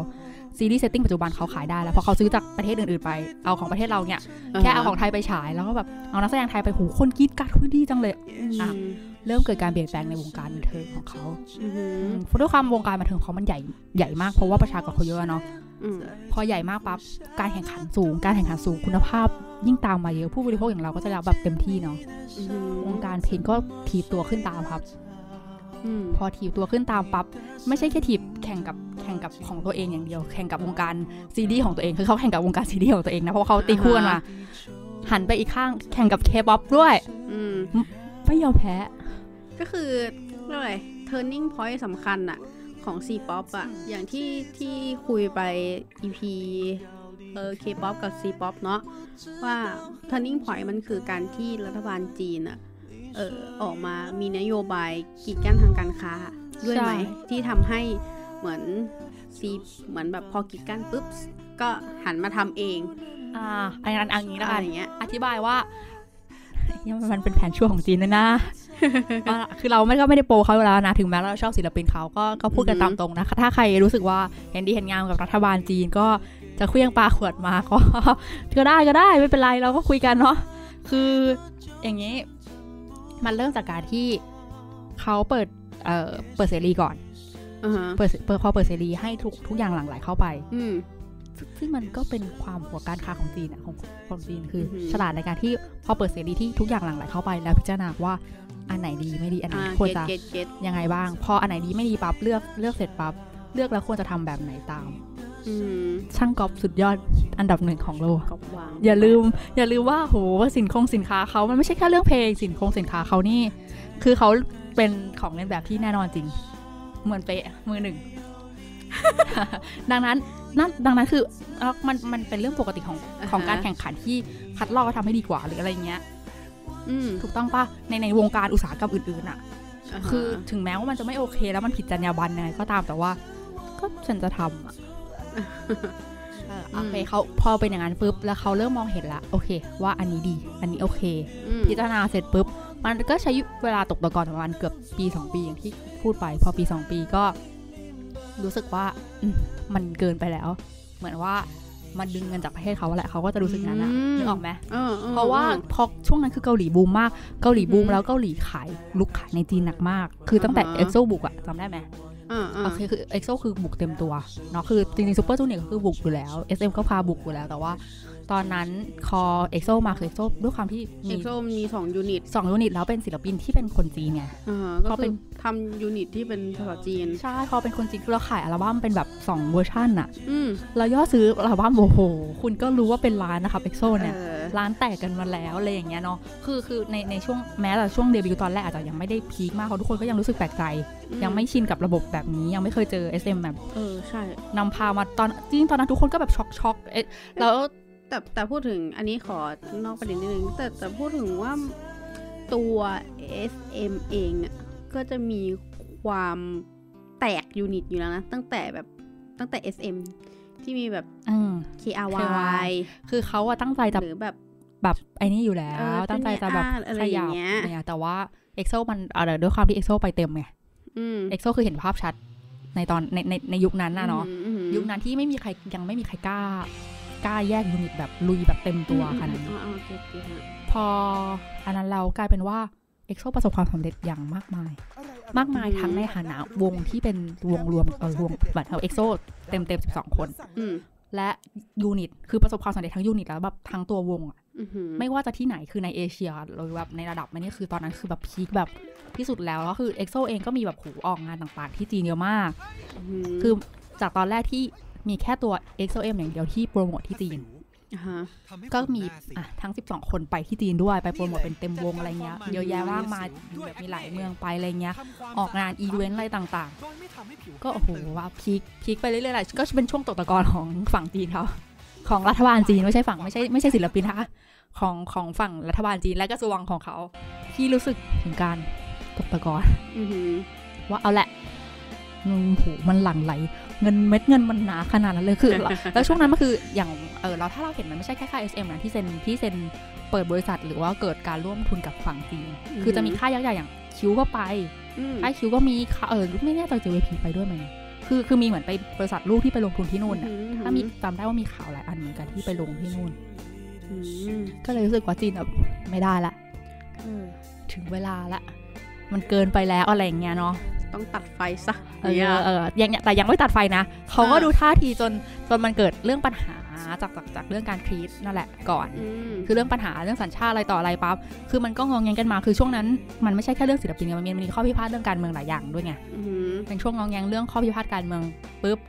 ซีรีส์ setting ปัจจุบันเขาขายได้แล้วเพราะเขาซื้อจากประเทศอื่นๆไป เอาของประเทศเราเนี่ยแค่เอาของไทยไปฉายแล้วก็แบบเอานักแสดงไทยไปหูคนกรี๊ดกร๊าดคุยดีจังเลยอะ เริ่มเกิดการเปลี่ยนแปลงในวงการบันเทิงของเขาอือหืออืมด้วยความวงการบันเทิงของเขามันใหญ่ใหญ่มากเพราะว่าประชากรเขาเยอะเนาะอืมพอใหญ่มากปั๊บการแข่งขันสูง การแข่งขันสูงคุณภาพ ยิ่งตามมาเยอะผู้บริโภคอย่างเราก็จะรับแบบเต็มที่เนาะอือหือวงการเพลงก็ถีบตัวขึ้นตามครับอืมพอถีบตัวขึ้นตามปั๊บไม่ใช่แค่ถีบแข่งกับแข่งกับของตัวเองอย่างเดียว แข่งกับวงการซีรีส์ของตัวเองคือเขาแข่งกับวงการซีรีส์ของตัวเองนะเพราะว่าเขาตีคู่กันมาหันไปอีกข้างแข่งกับเคป๊อปด้วยอืมไม่ยอมแพ้ ก็คือเรียกว่าอะไร turning point สำคัญอะของ C-pop อะอย่างที่ที่คุยไป EP เออ K-pop กับ C-pop เนาะว่า turning point มันคือการที่รัฐบาลจีนอะเออออกมามีนโยบายกีดกั้นทางการค้าด้วยไหมใช่ที่ทำให้เหมือนซีเหมือนแบบพอกีดกั้นปุ๊บ ก็หันมาทำเอง อ่าอันนั้นอันนี้แล้วอะกัไรนอย่างเงี้ย อธิบายว่า ยังมันเป็นแผนชั่วของจีนด้วยนะว่าคือเราไม่ก็ไม่ได้โปรเขาอยู่แล้วนะ ถึงแม้เราชอบศิลปินเขาก็ก็พูดกันอือฮึตามตรงนะ ถ้าใครรู้สึกว่าเห็นดีเห็นงามกับรัฐบาลจีนก็จะเคลื่องปลาขวดมาก็ก็ได้ก็ได้ไม่เป็นไรเราก็คุยกันเนาะคืออย่างนี้ มันเริ่มจากการที่เขาเปิดเอ่อเปิดเสรีก่อนอ่าฮะเปิดเปิดพอเปิดเสรีให้ทุกทุกอย่างหลั่งไหลเข้าไปอืม ซึ่งซึ่งมันก็เป็นความหัวการค้าของจีนอะของของจีนคือออหือฉลาดในการที่พอเปิดเสรีที่ทุกอย่างหลั่งไหลเข้าไปแล้วพิจารณาว่าอันไหนดีไม่ดีอันไหนอ่าควรเก็ตจะเก็ตเก็ตยังไงบ้าง พออันไหนดีไม่ดีปั๊บเลือกเลือกเสร็จปั๊บเลือกแล้วควรจะทำแบบไหนตามอืมช่างกอบสุดยอดอันดับหนึ่งของโลกกอบวางอย่าลืม อย่าลืมว่าโหสินคงสินค้าเขามันไม่ใช่แค่เรื่องเพลงสินคงสินค้าเขานี่ คือเขาเป็นของเล่นแบบที่แน่นอนจริง เหมือนเป๊ะมือหนึ่ง ดังนั้น นั่นดังนั้นคือเอ่อมันมันเป็นเรื่องปกติของของการแข่งขันที่คัดลอกทำให้ดีกว่าหรืออะไรเงี้ยอืมถูกต้องปะในในวงการอุตสาหกรรมอื่นๆอะาฮะคือถึงแม้ว่ามันจะไม่โอเค แล้วมันผิดจรรยาบรรณยังไงก็ตามแต่ว่า ก็ฉันจะทำอะเออโอเคเขาพอเป็นอย่างนั้นปุ๊บแล้วเขาเริ่มมองเห็นละโอเค ว่าอันนี้ดี อันนี้โอเคอืมพิจารณาเสร็จปุ๊บ มันก็ใช้เวลาตกตะกอนประมาณเกือบปี 2 ปีอย่างที่พูดไป พอปี 2 ปีก็ รู้สึกว่าอื มมันเกินไปแล้ว เหมือนว่ามันดึงเงินจากประเทศเขาแหละเขาก็จะรู้สึกนั้นอะนึกออกไหมออออเพราะว่าพอช่วงนั้นคือเกาหลีบูมมาก เกาหลีบูมอือฮึแล้วเกาหลีขายบุกขายในจีนหนักมาก คือตั้งแต่อ่าฮะ EXO บุกอะจำได้ไหมอ่าอ่าโอเคคือ EXO คือบุกเต็มตัวเนาะคือจริงๆ Super Junior ก็คือบุกอยู่แล้ว SM ก็พาบุกอยู่แล้วแต่ว่า ตอนนั้นคอเอ็กโซมาคือเอ็กโซด้วยความที่เอ็มีกโซมีสองยูนิตสองยูนิตแล้วเป็นศิลปินที่เป็นคนจีนไงอ่าพก็อเป็คือนทำยูนิตที่เป็นภาษาจีน ใช่พอเป็นคนจีนคือเราขายอัลบั้มเป็นแบบ2เวอร์ชันอะอืมแล้วยอดซื้ออัลบั้มโอ้โห คุณก็รู้ว่าเป็นร้านนะครับเอ็กโซเนี่ยเออร้านแตกกันมาแล้วอะไรอย่างเงี้ยเนาะคือคือในในช่วงแม้แต่ช่วงเดบิวต์ตอนแรกอาจจะยังไม่ได้พีคมากเพราะทุกคนก็ยังรู้สึกแปลกใจ ยังไม่ชินกับระบบแบบนี้ยังไม่เคยเจอ SM แบบเออใช่นำพามาตอนจริงๆตอนนั้นทุกคนก็แบบช็อกช็อกเอ๊ะแล้ว แต่แต่พูดถึงอันนี้ขอนอกประเด็นนิดนึงแต่แต่พูดถึงว่าตัว SM เองเนี่ย ก็จะมีความแตกยูนิตอยู่แล้วนะ ตั้งแต่แบบตั้งแต่ SM ที่มีแบบอืม KRY คือเขาอะตั้งใจจะหรือแบบแบบไอ้นี่อยู่แล้วเออตั้งใจจะแบบอะไรขอยัย่าบงเงี้ยอะไรเงี้ยแต่ว่าเอ็กโซมันอะไรด้วยความที่เอ็กโซไปเต็มไงอืม EXO คือเห็นภาพชัดในตอนในในในยุคนั้นนะเนาะอืมอืมยุคนั้นที่ไม่มีใครยังไม่มีใครกล้า กล้าแยก unit แบบลุยแบบเต็มตัวขนาดนี้อืมอืมอืม get get ฮะพออันนั้นเรากลายเป็นว่า EXO ประสบความสำเร็จอย่างมากมาย มากมายทั้งในฐานะวงที่เป็นวงรวมเออวงแบบเอา EXO เต็มเต็มสิบสองคนอืมและ unit คือประสบความสำเร็จทั้ง unit แล้วแบบทั้งตัววงอะอือหือไม่ว่าจะที่ไหนคือในเอเชียหรือแบบในระดับมันนี่คือตอนนั้นคือแบบ peak แบบที่สุดแล้วแล้วคือ EXO เองก็มีแบบหูออกงานต่างๆ ที่จีนเยอะมากมคือจากตอนแรกที่ มีแค่ตัว EXO-M อย่างเดียวที่โปรโมทที่จีนอ่าฮะก็มีอะทั้ง 12 คนไปที่จีนด้วยไปโปรโมทเป็นเต็มวงอะไรเงี้ยเยอะแยะมากมายแบบมีหลายเมืองไปอะไรเงี้ย ออกงานอีเวนต์อะไรต่างๆ ก็โอ้โหว่า peak peak ไปเรื่อยๆแหละก็เป็นช่วงตกตะกอนของฝั่งจีนเขาของรัฐบาลจีนไม่ใช่ฝั่งไม่ใช่ไม่ใช่ศิลปินนะคะของของฝั่งรัฐบาลจีนและกระทรวงของเขาที่รู้สึกถึงการตกตะกอนอือหือว่าเอาละเงินโหมันหลั่งไหล เงินเม็ดเงินมันหนาขนาดนั้นเลยคือแล้วแล้วช่วงนั้นมันคืออย่างเออเราถ้าเราเห็นมันไม่ใช่แค่ค่าย SM นะที่เซ็นที่เซ็นเปิดบริษัทหรือว่าเกิดการร่วมทุนกับฝั่งจีนอือฮึคือจะมีค่ายยักษ์ใหญ่อย่างคิวก็ไปอืมค่ายคิวก็มีค่าเออไม่แน่ใจเจวพีไปด้วยไหมคือคือมีเหมือนไปบริษัทลูกที่ไปลงทุนที่นู่นน่ะอือหือถ้ามีจำได้ว่ามีข่าวหลายอันเหมือนกันที่ไปลงที่นู่นอืมก็เลยรู้สึกว่าจีนแบบไม่ได้ละเออถึงเวลาละ มันเกินไปแล้วอะไรอย่างเงี้ยเนาะต้องตัดไฟซะเออเออยังแต่ยังไม่ตัดไฟนะเขาก็อ่าดูท่าทีจนจนมันเกิดเรื่องปัญหาจากจากจากเรื่องการครีดนั่นแหละก่อนอืมคือเรื่องปัญหาเรื่องสัญชาติอะไรต่ออะไรปั๊บคือมันก็งองแงงกันมาคือช่วงนั้นมันไม่ใช่แค่เรื่องศิลปินไงมันมีมันมีข้อพิพาทเรื่องการเมืองหลายอย่างด้วยไงอือหือเป็นช่วงงองแงงเรื่องข้อพิพาทการเมืองปุ๊บ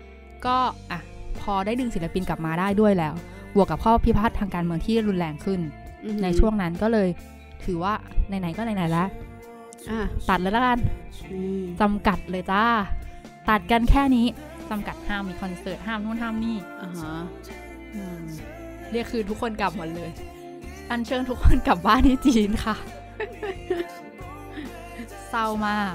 ก็อะพอได้ดึงศิลปินกลับมาได้ด้วยแล้ว บวกกับข้อพิพาททางการเมืองที่รุนแรงขึ้นอือหือในช่วงนั้นก็เลยถือว่าไหนๆก็ไหนๆแล้ว อะตัดเลยละกันอืมจำกัดเลยจ้า ตัดกันแค่นี้จำกัดห้ามมีคอนเสิร์ตห้ามนู่นห้ามนี่อ่าฮะอืมเรียกคือทุกคนกลับหมดเลย อันเชิญทุกคนกลับบ้านที่จีนค่ะ เศร้ามาก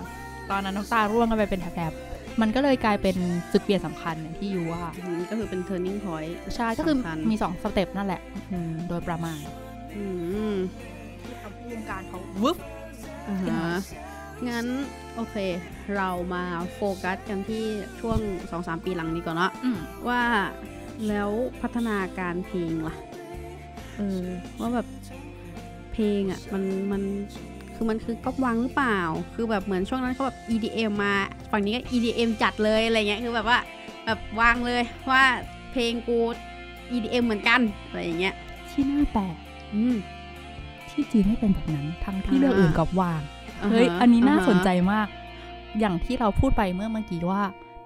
ตอนนั้นน้ำตาร่วงกันไปเป็นแถบๆมันก็เลยกลายเป็นจุดเปลี่ยนสำคัญอย่างที่อยู่ว่าอืมก็คือเป็น turning point ใช่ก็คือสำคัญมีสอง step นั่นแหละอืมโดยประมาณอืมวงการเขาวืบ อ่าขึ้นมาฮะงั้น โอเค เรามาโฟกัสกันที่ช่วง 2-3 ปีหลังนี้ก่อนเนาะอืม ว่าแล้วพัฒนาการเพลงล่ะ เออ ว่าแบบเพลงอะ่ะ มันมันคือมันคือก๊อปวางหรือเปล่า คือแบบเหมือนช่วงนั้นเขาแบบ EDM มา ฝั่งนี้ก็ EDM จัดเลยอะไรเงี้ยคือแบบว่าแบบวางเลยว่าเพลงกู EDM เหมือนกันอะไรอย่างเงี้ย ที่น่าแปลกอืม ที่จีนไม่เป็นแบบนั้น ทั้งที่อ่าเรื่องอื่นกับวางาฮะเฮ้ย อันนี้น่าอ่ฮะสนใจมาก อย่างที่เราพูดไปเมื่อเมื่อกี้ว่า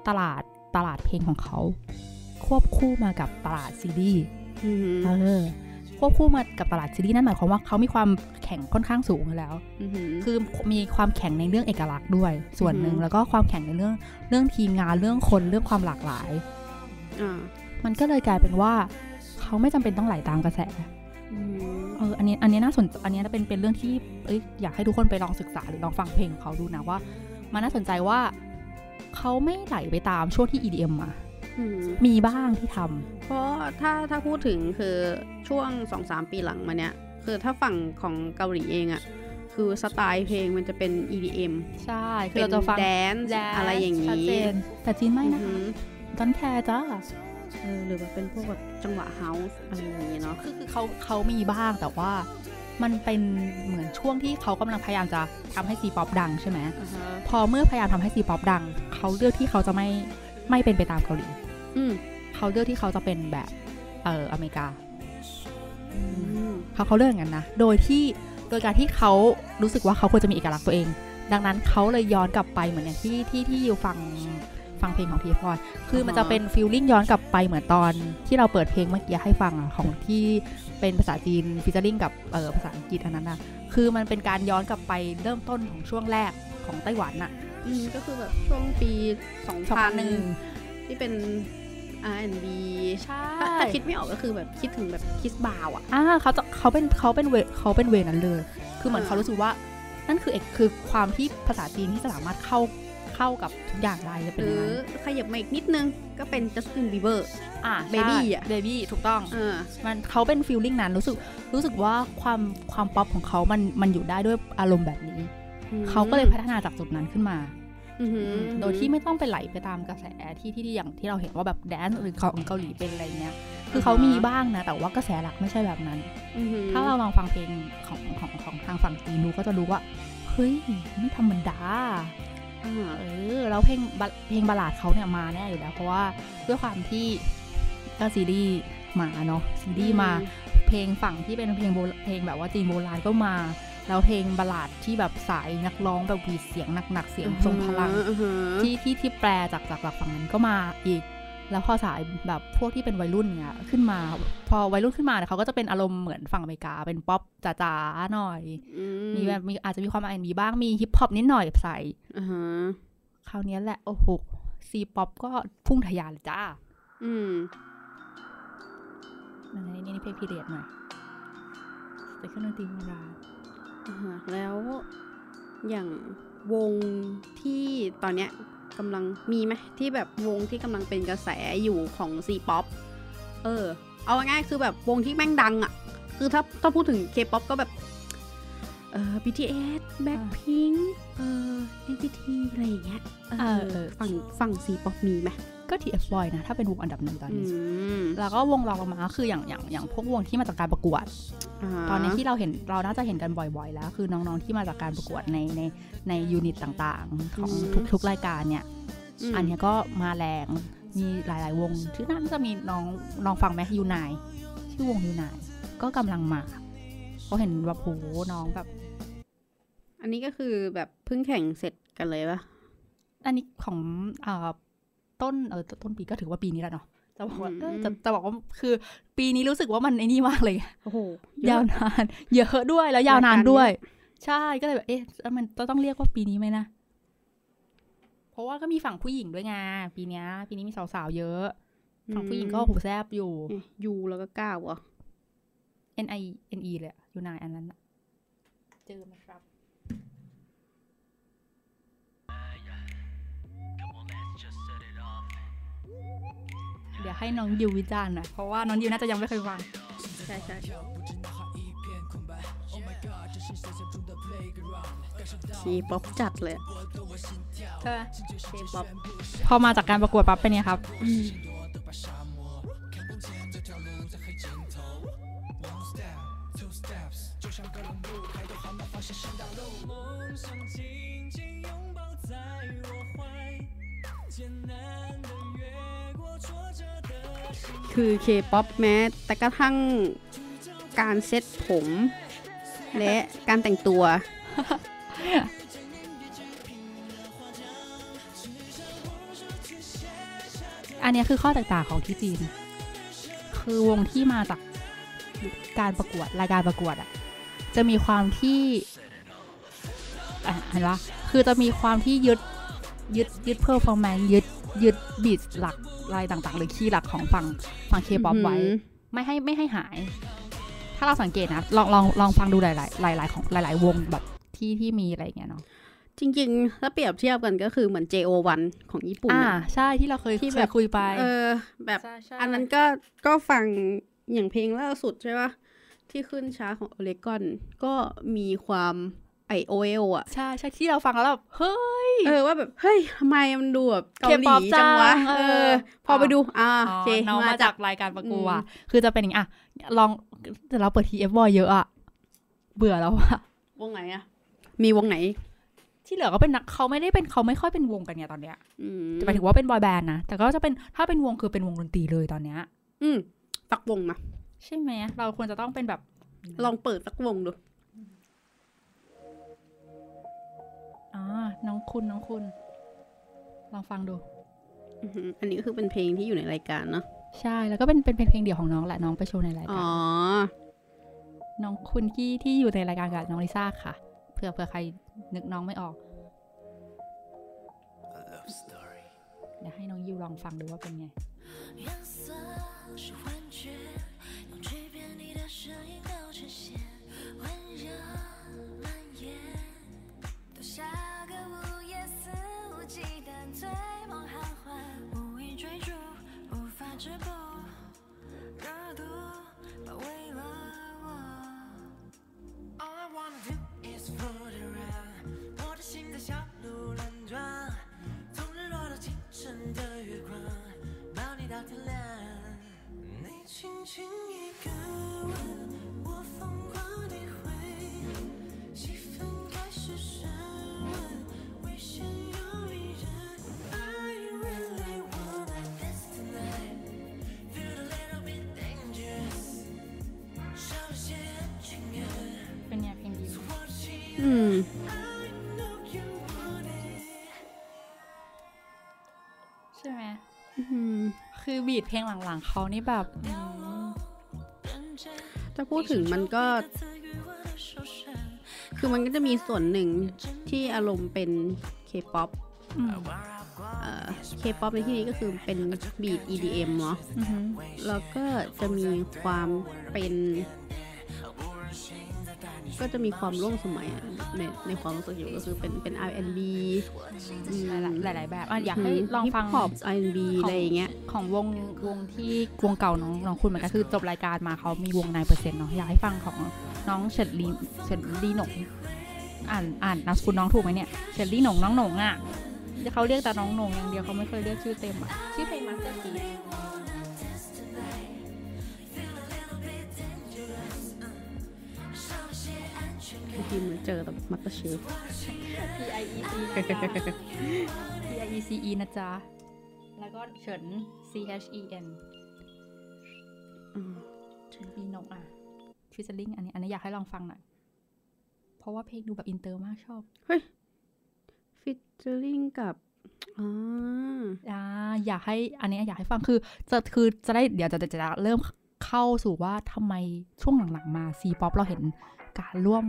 ตลาดตลาดเพลงของเขา ควบคู่มากับตลาดซีดีอือหือเออควบคู่มากับตลาดซีดีนั่นหมายความว่าเขามีความแข่งค่อนข้างสูงอยู่แล้วอือหือคือมีความแข่งในเรื่องเอกลักษณ์ด้วย ส่วนหนึ่งอือหือแล้วก็ความแข่งในเรื่องเรื่องทีมงานเรื่องคนเรื่องความหลากหลายอ่ามันก็เลยกลายเป็นว่า เขาไม่จำเป็นต้องไหลตามกระแสอืม เอออันนี้อันนี้น่าสนอันนี้เป็นเป็นเรื่องที่เอ้ยอยากให้ทุกคนไปลองศึกษาหรือลองฟังเพลงของเขาดูนะว่า มันน่าสนใจว่าเขาไม่ไหลไปตามช่วงที่ EDM มาอืมมีบ้างที่ทำเพราะถ้าถ้าพูดถึงคือช่วงสองสามปีหลังมาเนี้ยคือถ้าฝั่งของเกาหลีเองอะคือสไตล์เพลงมันจะเป็น EDM ใช่ คือเราจะฟัง dance อะไรอย่างนี้ชัดเจนแต่จีนไม่นะอือหือ don't care จ้า เออหรือว่าเป็นพวกแบบจังหวะ house อะไรอย่างนี้เนาะคือคือเขาเขามีบ้างแต่ว่ามันเป็นเหมือนช่วงที่เขากำลังพยายามจะทำให้ C-pop ดังใช่ไหมอ่าฮะพอเมื่อพยายามทำให้ C-pop ดัง เขาเลือกที่เขาจะไม่ไม่เป็นไปตามเกาหลีอืมเขาเลือกที่เขาจะเป็นแบบ เอออเมริกาอืมเขาเขาเลือกอย่างนั้นนะ โดยที่โดยการที่เขารู้สึกว่าเขาควรจะมีเอกลักษณ์ตัวเอง ดังนั้นเขาเลยย้อนกลับไปเหมือนอย่างที่ที่ที่อยู่ฟัง ฟังเพลงของซีป๊อปคือมันจะเป็น feeling ย้อนกลับไปเหมือนตอนที่เราเปิดเพลงเมื่อกี้ให้ฟังอะของที่เป็นภาษาจีน featuring กับเออภาษาอังกฤษอันนั้นนะคือมันเป็นการย้อนกลับไปเริ่มต้นของช่วงแรกของไต้หวันน่ะอืมก็คือแบบช่วงปีสองพัน2001ที่เป็น R&B ใช่ถ้าถ้าคิดไม่ออกก็คือแบบคิดถึงแบบคิสบาวอะอ่าเขาจะเขาเป็นเขาเป็นเวเขาเป็นเวนั้นเลย คือเหมือนอ่าเขารู้สึกว่านั่นคือเอกคือความที่ภาษาจีนที่สามารถเข้า เข้ากับทุกอย่างได้จะหเป็นรือย่างอนั้นขยับมาอีกนิดนึงก็เป็น Justin Bieber อ่า Baby อะเบบี้ถูกต้องเออมันเขาเป็นฟีลลิ่งนั้นรู้สึกรู้สึกว่าความความป๊อปของเขามันมันอยู่ได้ด้วยอารมณ์แบบนี้ เขาก็เลยพัฒนาจากจุดนั้นขึ้นมาอือหือโดยที่ไม่ต้องไปไหลไปตามกระแสที่ที่ที่อย่างที่เราเห็นว่าแบบแดนซ์หรือของเกาหลีเป็นอะไรเงี้ย คือเขามีบ้างนะ แต่ว่ากระแสหลักไม่ใช่แบบนั้นอือหือถ้าเราลองฟังเพลงของของของทางฝั่งจีนดูก็จะรู้ว่า เฮ้ยไม่ธรรมดาอ่า เออแล้วเพลงบัลเพลงบัลลาดเขาเนี่ยมาแน่อยู่แล้ว เพราะว่าด้วยความที่ก็ซีรีส์มาเนาะซีรีส์มาเพลงฝั่งที่เป็นเพลงโบราณเพลงแบบว่าจีนโบราณก็มา แล้วเพลงบัลลาดที่แบบสายนักร้องแบบหวีดเสียงหนักๆเสียงทรงพลังอือหือที่ที่ที่แปลจากจากจากฝั่งนั้นก็มาอีก แล้วพอสายแบบพวกที่เป็นวัยรุ่นเนี่ยขึ้นมา พอวัยรุ่นขึ้นมาเนี่ยเขาก็จะเป็นอารมณ์เหมือนฝั่งอเมริกา เป็นป๊อปจ๋าๆหน่อยอืมีแบบมีอาจจะมีความอันมีบ้างมีฮิปฮอปนิดหน่อยใส่อ่าฮะคราวเนี้ยแหละโอ้โหซีป๊อปก็พุ่งทะยานเลยจ้า อืมอันนี้นี่เพลง period หน่อยแต่เครื่องดนตรีโบราณอ่าฮะแล้วอย่างวงที่ตอนเนี้ย กำลังมีไหมที่แบบวงที่กำลังเป็นกระแสอยู่ของซีป๊อปเออ เอาง่ายๆคือแบบวงที่แม่งดังอะ่ะ คือถ้าถ้าพูดถึงเคป๊อปก็แบบเออ BTS Blackpink เออ NCT อะไรอย่างเงี้ยเออฝั่งฝั่งซีป๊อปมีไหม ก็ TF Boy นะ ถ้าเป็นวงอันดับหนึ่งตอนอืนี้มแล้วก็วงรองลงมาก็คืออย่างอย่างอย่างพวกวงที่มาจากการประกวดาตอนนี้ที่เราเห็นเราน่าจะเห็นกันบ่อยๆ แล้ว คือน้องๆที่มาจากการประกวดในในในยูนิตต่างๆ ของทุกๆรายการเนี่ยมอันเนี้ยก็มาแรงมีหลายๆ วงชื่อน่าจะมีน้องน้องฟังไหมยูนายชื่อวงยูนายก็กำลังมาเขาะเห็นแบบโหน้องแบบ อันนี้ก็คือแบบเพิ่งแข่งเสร็จกันเลยปะอันนี้ของเอ่อ ต้นเออต้นปีก็ถือว่าปีนี้แล้วเนาะจะบอกว่าเออจะจะบอกว่าคือ ปีนี้รู้สึกว่ามันไอ้นี่มากเลยโอ้โหยาวนานเยอะด้วยแล้วยาวนานด้วย ใช่ก็เลยแบบเอ๊ะแล้วมันจะต้องเรียกว่าปีนี้ไหมนะเพราะว่าก็มีฝั่งผู้หญิงด้วยไงปีเนี้ยปีนี้มีสาวๆเยอะ ฝั่งผู้หญิงก็หูแซบอยู่เอ๊ะยูแล้วก็ก้าวเหรอ N I N E เลยอะอยู่นายอันนั้นอะเจอไหมครับ เดี๋ยวให้น้องยิววิจารณ์หน่อยเพราะว่าน้องยิวน่าจะยังไม่เคยฟังใช่ใช่ทีป๊อปจัดเลยอะใช่ไหมทีป๊อปพอมาจากการประกวดปั๊บเป็นไงครับ คือเคป๊อปแม้แต่กระทั่งการเซ็ตผม และการแต่งตัว อันนี้คือข้อแตกต่างของที่จีน คือวงที่มาจากการประกวดรายการประกวดอะจะมีความที่อะเห็นปะคือจะมีความที่ยึดยึดยึด performance ยึด ยึด beat หลักอะไรต่างๆ หรือคีย์หลักของฝั่งฝั่งเคป๊อปไว้ ไม่ให้ไม่ให้หาย ถ้าเราสังเกตนะ ลองลองลองฟังดูหลายๆหลาย ๆ ของหลาย ๆ วงแบบที่ที่มีอะไรอย่างเงี้ยเนาะจริงๆ ถ้าเปรียบเทียบกันก็คือเหมือน JO1 ของญี่ปุ่นอ่าอะใช่ที่เราเคยที่เคแบยบคุยไป เออ แบบใช่ใช่อันนั้นก็ก็ฟังอย่างเพลงล่าสุดใช่ปะที่ขึ้นช้าของโอเลกอนก็มีความ ไอโอเอลอะใช่ใช่ที่เราฟังแล้วแบบเฮ้ย เออว่าแบบ เฮ้ยทำไมมันดูแบบเกาหลี K-pop จังวะจังเอเอออ พอไปอ่าดู อ่าอ๋อโอเคน้องมามาจาจากกรายการประกวดอืมคือจะเป็นอย่างนี้อะ ลองแต่เราเปิดทีเอฟบอยเยอะอะเบื่อแล้วอะวงไหนอะมีวงไหน ที่เหลือก็เป็นนักเขาไม่ได้เป็นเขาไม่ค่อยเป็นวงกันเนี่ยตอนเนี้ยอืมจะหมายถึงว่าเป็นบอยแบนด์นะแต่ก็จะเป็นถ้าเป็นวงคือเป็นวงดนตรีเลยตอนเนี้ย อืมสักวงมาใช่ไหมเราควรจะต้องเป็นแบบ ลองเปิดสักวงดู อ๋อ น้องคุณน้องคุณ ลองฟังดูอือหืออันนี้ก็คือเป็นเพลงที่อยู่ในรายการเนาะ ใช่ แล้วก็เป็นเป็นเป็นเพลงเดี่ยวของน้องแหละ น้องไปโชว์ในรายอ๋กาอรน้องคุณที่ที่อยู่ในรายการกับน้องลิซ่าค่ะ เผื่อเผื่อใครนึกน้องไม่ออก เดี๋ยวให้น้องยิวลองฟังดูว่าเป็นไง 的脸。你轻轻一个吻，我疯狂地 คือ beat เพลงหลังๆเขานี่แบบอืมถ้าพูดถึงมันก็ คือมันก็จะมีส่วนหนึ่งที่อารมณ์เป็นเคป๊อปอืมเคป๊อปในที่นี้ก็คือเป็น beat EDM เนาะอือหือแล้วก็จะมีความเป็น ก็จะมีความร่วมสมัยอะในในความรู้สึกอยู่ก็คือเป็นเป็น R&B อืมหลายๆหลายๆแบบอะอยากให้ลองฟังฮิปฮอป R&B อะไรอย่างเงี้ยของวงวงที่วงเก่าน้องน้องคุณเหมือนกันคือจบรายการมาเขามีวง Nine Percent เนาะอยากให้ฟังของน้องเฉินลีเฉินลีหนงอ่านอ่านนามสกุลน้องถูกไหมเนี่ยเฉินลีหนงน้องหนงอะเขาเรียกแต่น้องหนงอย่างเดียวเขาไม่เคยเรียกชื่อเต็มอะชื่อเพลง masterpiece เมื่อกี้เหมือนเจอแบบ MasterChef P I E C นะจ๊ะ P I E C E นะจ๊ะ แล้วก็เฉิน C H E N ลีหนงอะ featuring อันนี้ อันนี้อยากให้ลองฟังหน่อย เพราะว่าเพลงดูแบบอินเตอร์มากชอบ featuring กับอ่าอ่าอยากให้ อันนี้อยากให้ฟังคือจะคือจะได้เดี๋ยวจะจะจะเริ่มเข้าสู่ว่าทำไมช่วงหลังๆมาซีป๊อปเราเห็น การร่วม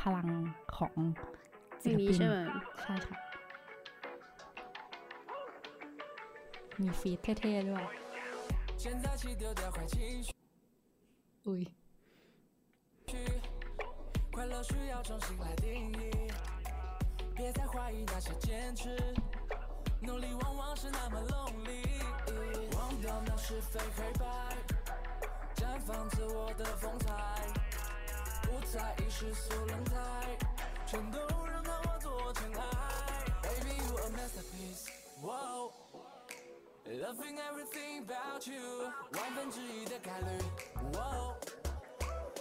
พลังของ เพล ศิ ง ล นี้ ปิน ใช่ไหม ใช่ค่ะ มีฟีดเท่ๆด้วยอุ้ย 快乐需要重新来定义，别再怀疑那些坚持，努力往往是那么 lonely，忘掉那是非黑白，绽放自我的风采，不 在意世俗轮胎， 全都让它化作尘埃。Baby, you a masterpiece. Whoa. Loving everything about you，万分之一的概率。Whoa.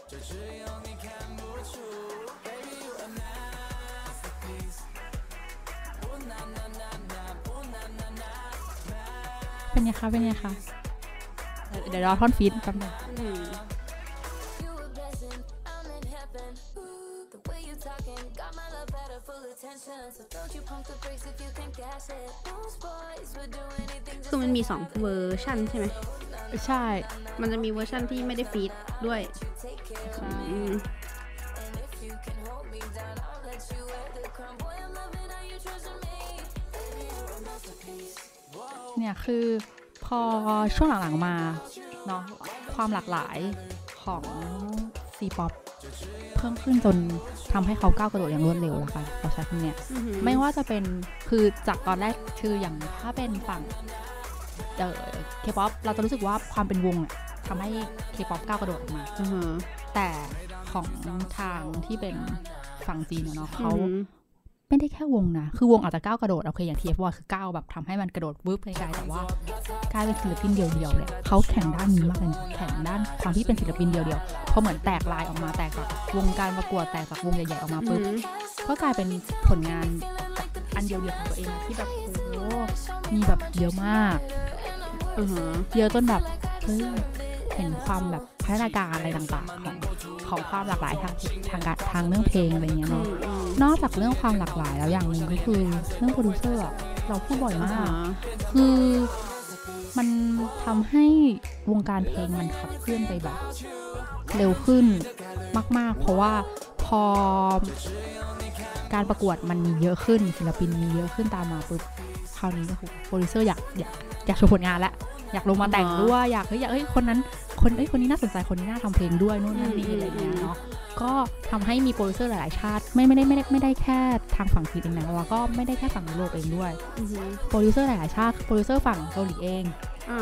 这只有你看不出。Baby, you a masterpiece. 不那那那那不那那那。 เป็นไงคะ เป็นไงคะ เดี๋ยวรอท่อนฟีดแป๊บนึง อืม คือมันมีสองเวอร์ชันใช่ไหม ใช่ มันจะมีเวอร์ชันที่ไม่ได้ฟีดด้วย take care. อืม And if you can hold me down, I'll let you wear the crown. Boy, I'm loving how you trusting me. Baby, you're a masterpiece. เนี่ยคือพอช่วงหลังๆมาเนาะความหลากหลายของซีป๊อป เพิ่มขึ้นจนทำให้เขาก้าวกระโดดอย่างรวดเร็วแล้วค่ะเราใช้คำเนี้ยอือหือไม่ว่าจะเป็นคือจากตอนแรกคืออย่างถ้าเป็นฝั่งเออเคป๊อปเราจะรู้สึกว่าความเป็นวงอะทำให้เคป๊อปก้าวกระโดดออกมาอือหือแต่ของทางที่เป็นฝั่งจีนอะเนาะเขาอือหือ ไม่ได้แค่วงนะ คือวงอาจจะก้าวกระโดด โอเคอย่าง TF1 คือก้าวแบบทำให้มันกระโดดวืบไปไกลแต่ว่ากลายเป็นศิลปินเดียวๆเลยเขาแข่งด้านนี้มากเลยนะแข่งด้านความที่เป็นศิลปินเดียวๆพอเหมือนแตกลายออกมาแตกจากวงการประกวดแตกจากวงใหญ่ๆออกมาอือปุ๊บหือก็กลายเป็นผลงานอันเดียวๆของตัวเองนะที่แบบโอ้โหมีแบบเยอะมากอือหือเยอะจนแบบเฮ้ยเห็นความแบบพัฒนาการอะไรต่างๆ ของของความหลากหลายทางทางการทางเรื่องเพลงอะไรเงี้ยอืเนาะมอืมนอกจากเรื่องความหลากหลายแล้วอย่างหนึ่งก็คือเรื่องโปรดิวเซอร์อะเราพูดบ่อยอ่ามาก คือมันทำให้วงการเพลงมันขับเคลื่อนไปแบบ เร็วขึ้นมาก ๆ เพราะว่าพอการประกวดมันมีเยอะขึ้นศิลปินมีเยอะขึ้นตามมาปุ๊บคราวนี้ก็โปรดิวเซอร์อยากอยากอยากโชว์ผลงานแล้ว อยากลงมาแต่งด้วยอยากเฮ้ยอยากเฮ้ยคนนั้นคนเอ้ยคนนี้น่าสนใจคนนี้น่าทำเพลงด้วยนู่นนั่นนี่อะไรอย่างเงี้ยเนาะก็ทำให้มีโปรดิวเซอร์หลาย ๆ ชาติ ไม่ไม่ได้ไม่ได้ไม่ได้แค่ทางฝั่งจีนเองนะแล้วก็ไม่ได้แค่ฝั่งยุโรปเองด้วยอือหือโปรดิวเซอร์หลาย ๆ ชาติโปรดิวเซอร์ฝั่งเกาหลีเองอ่า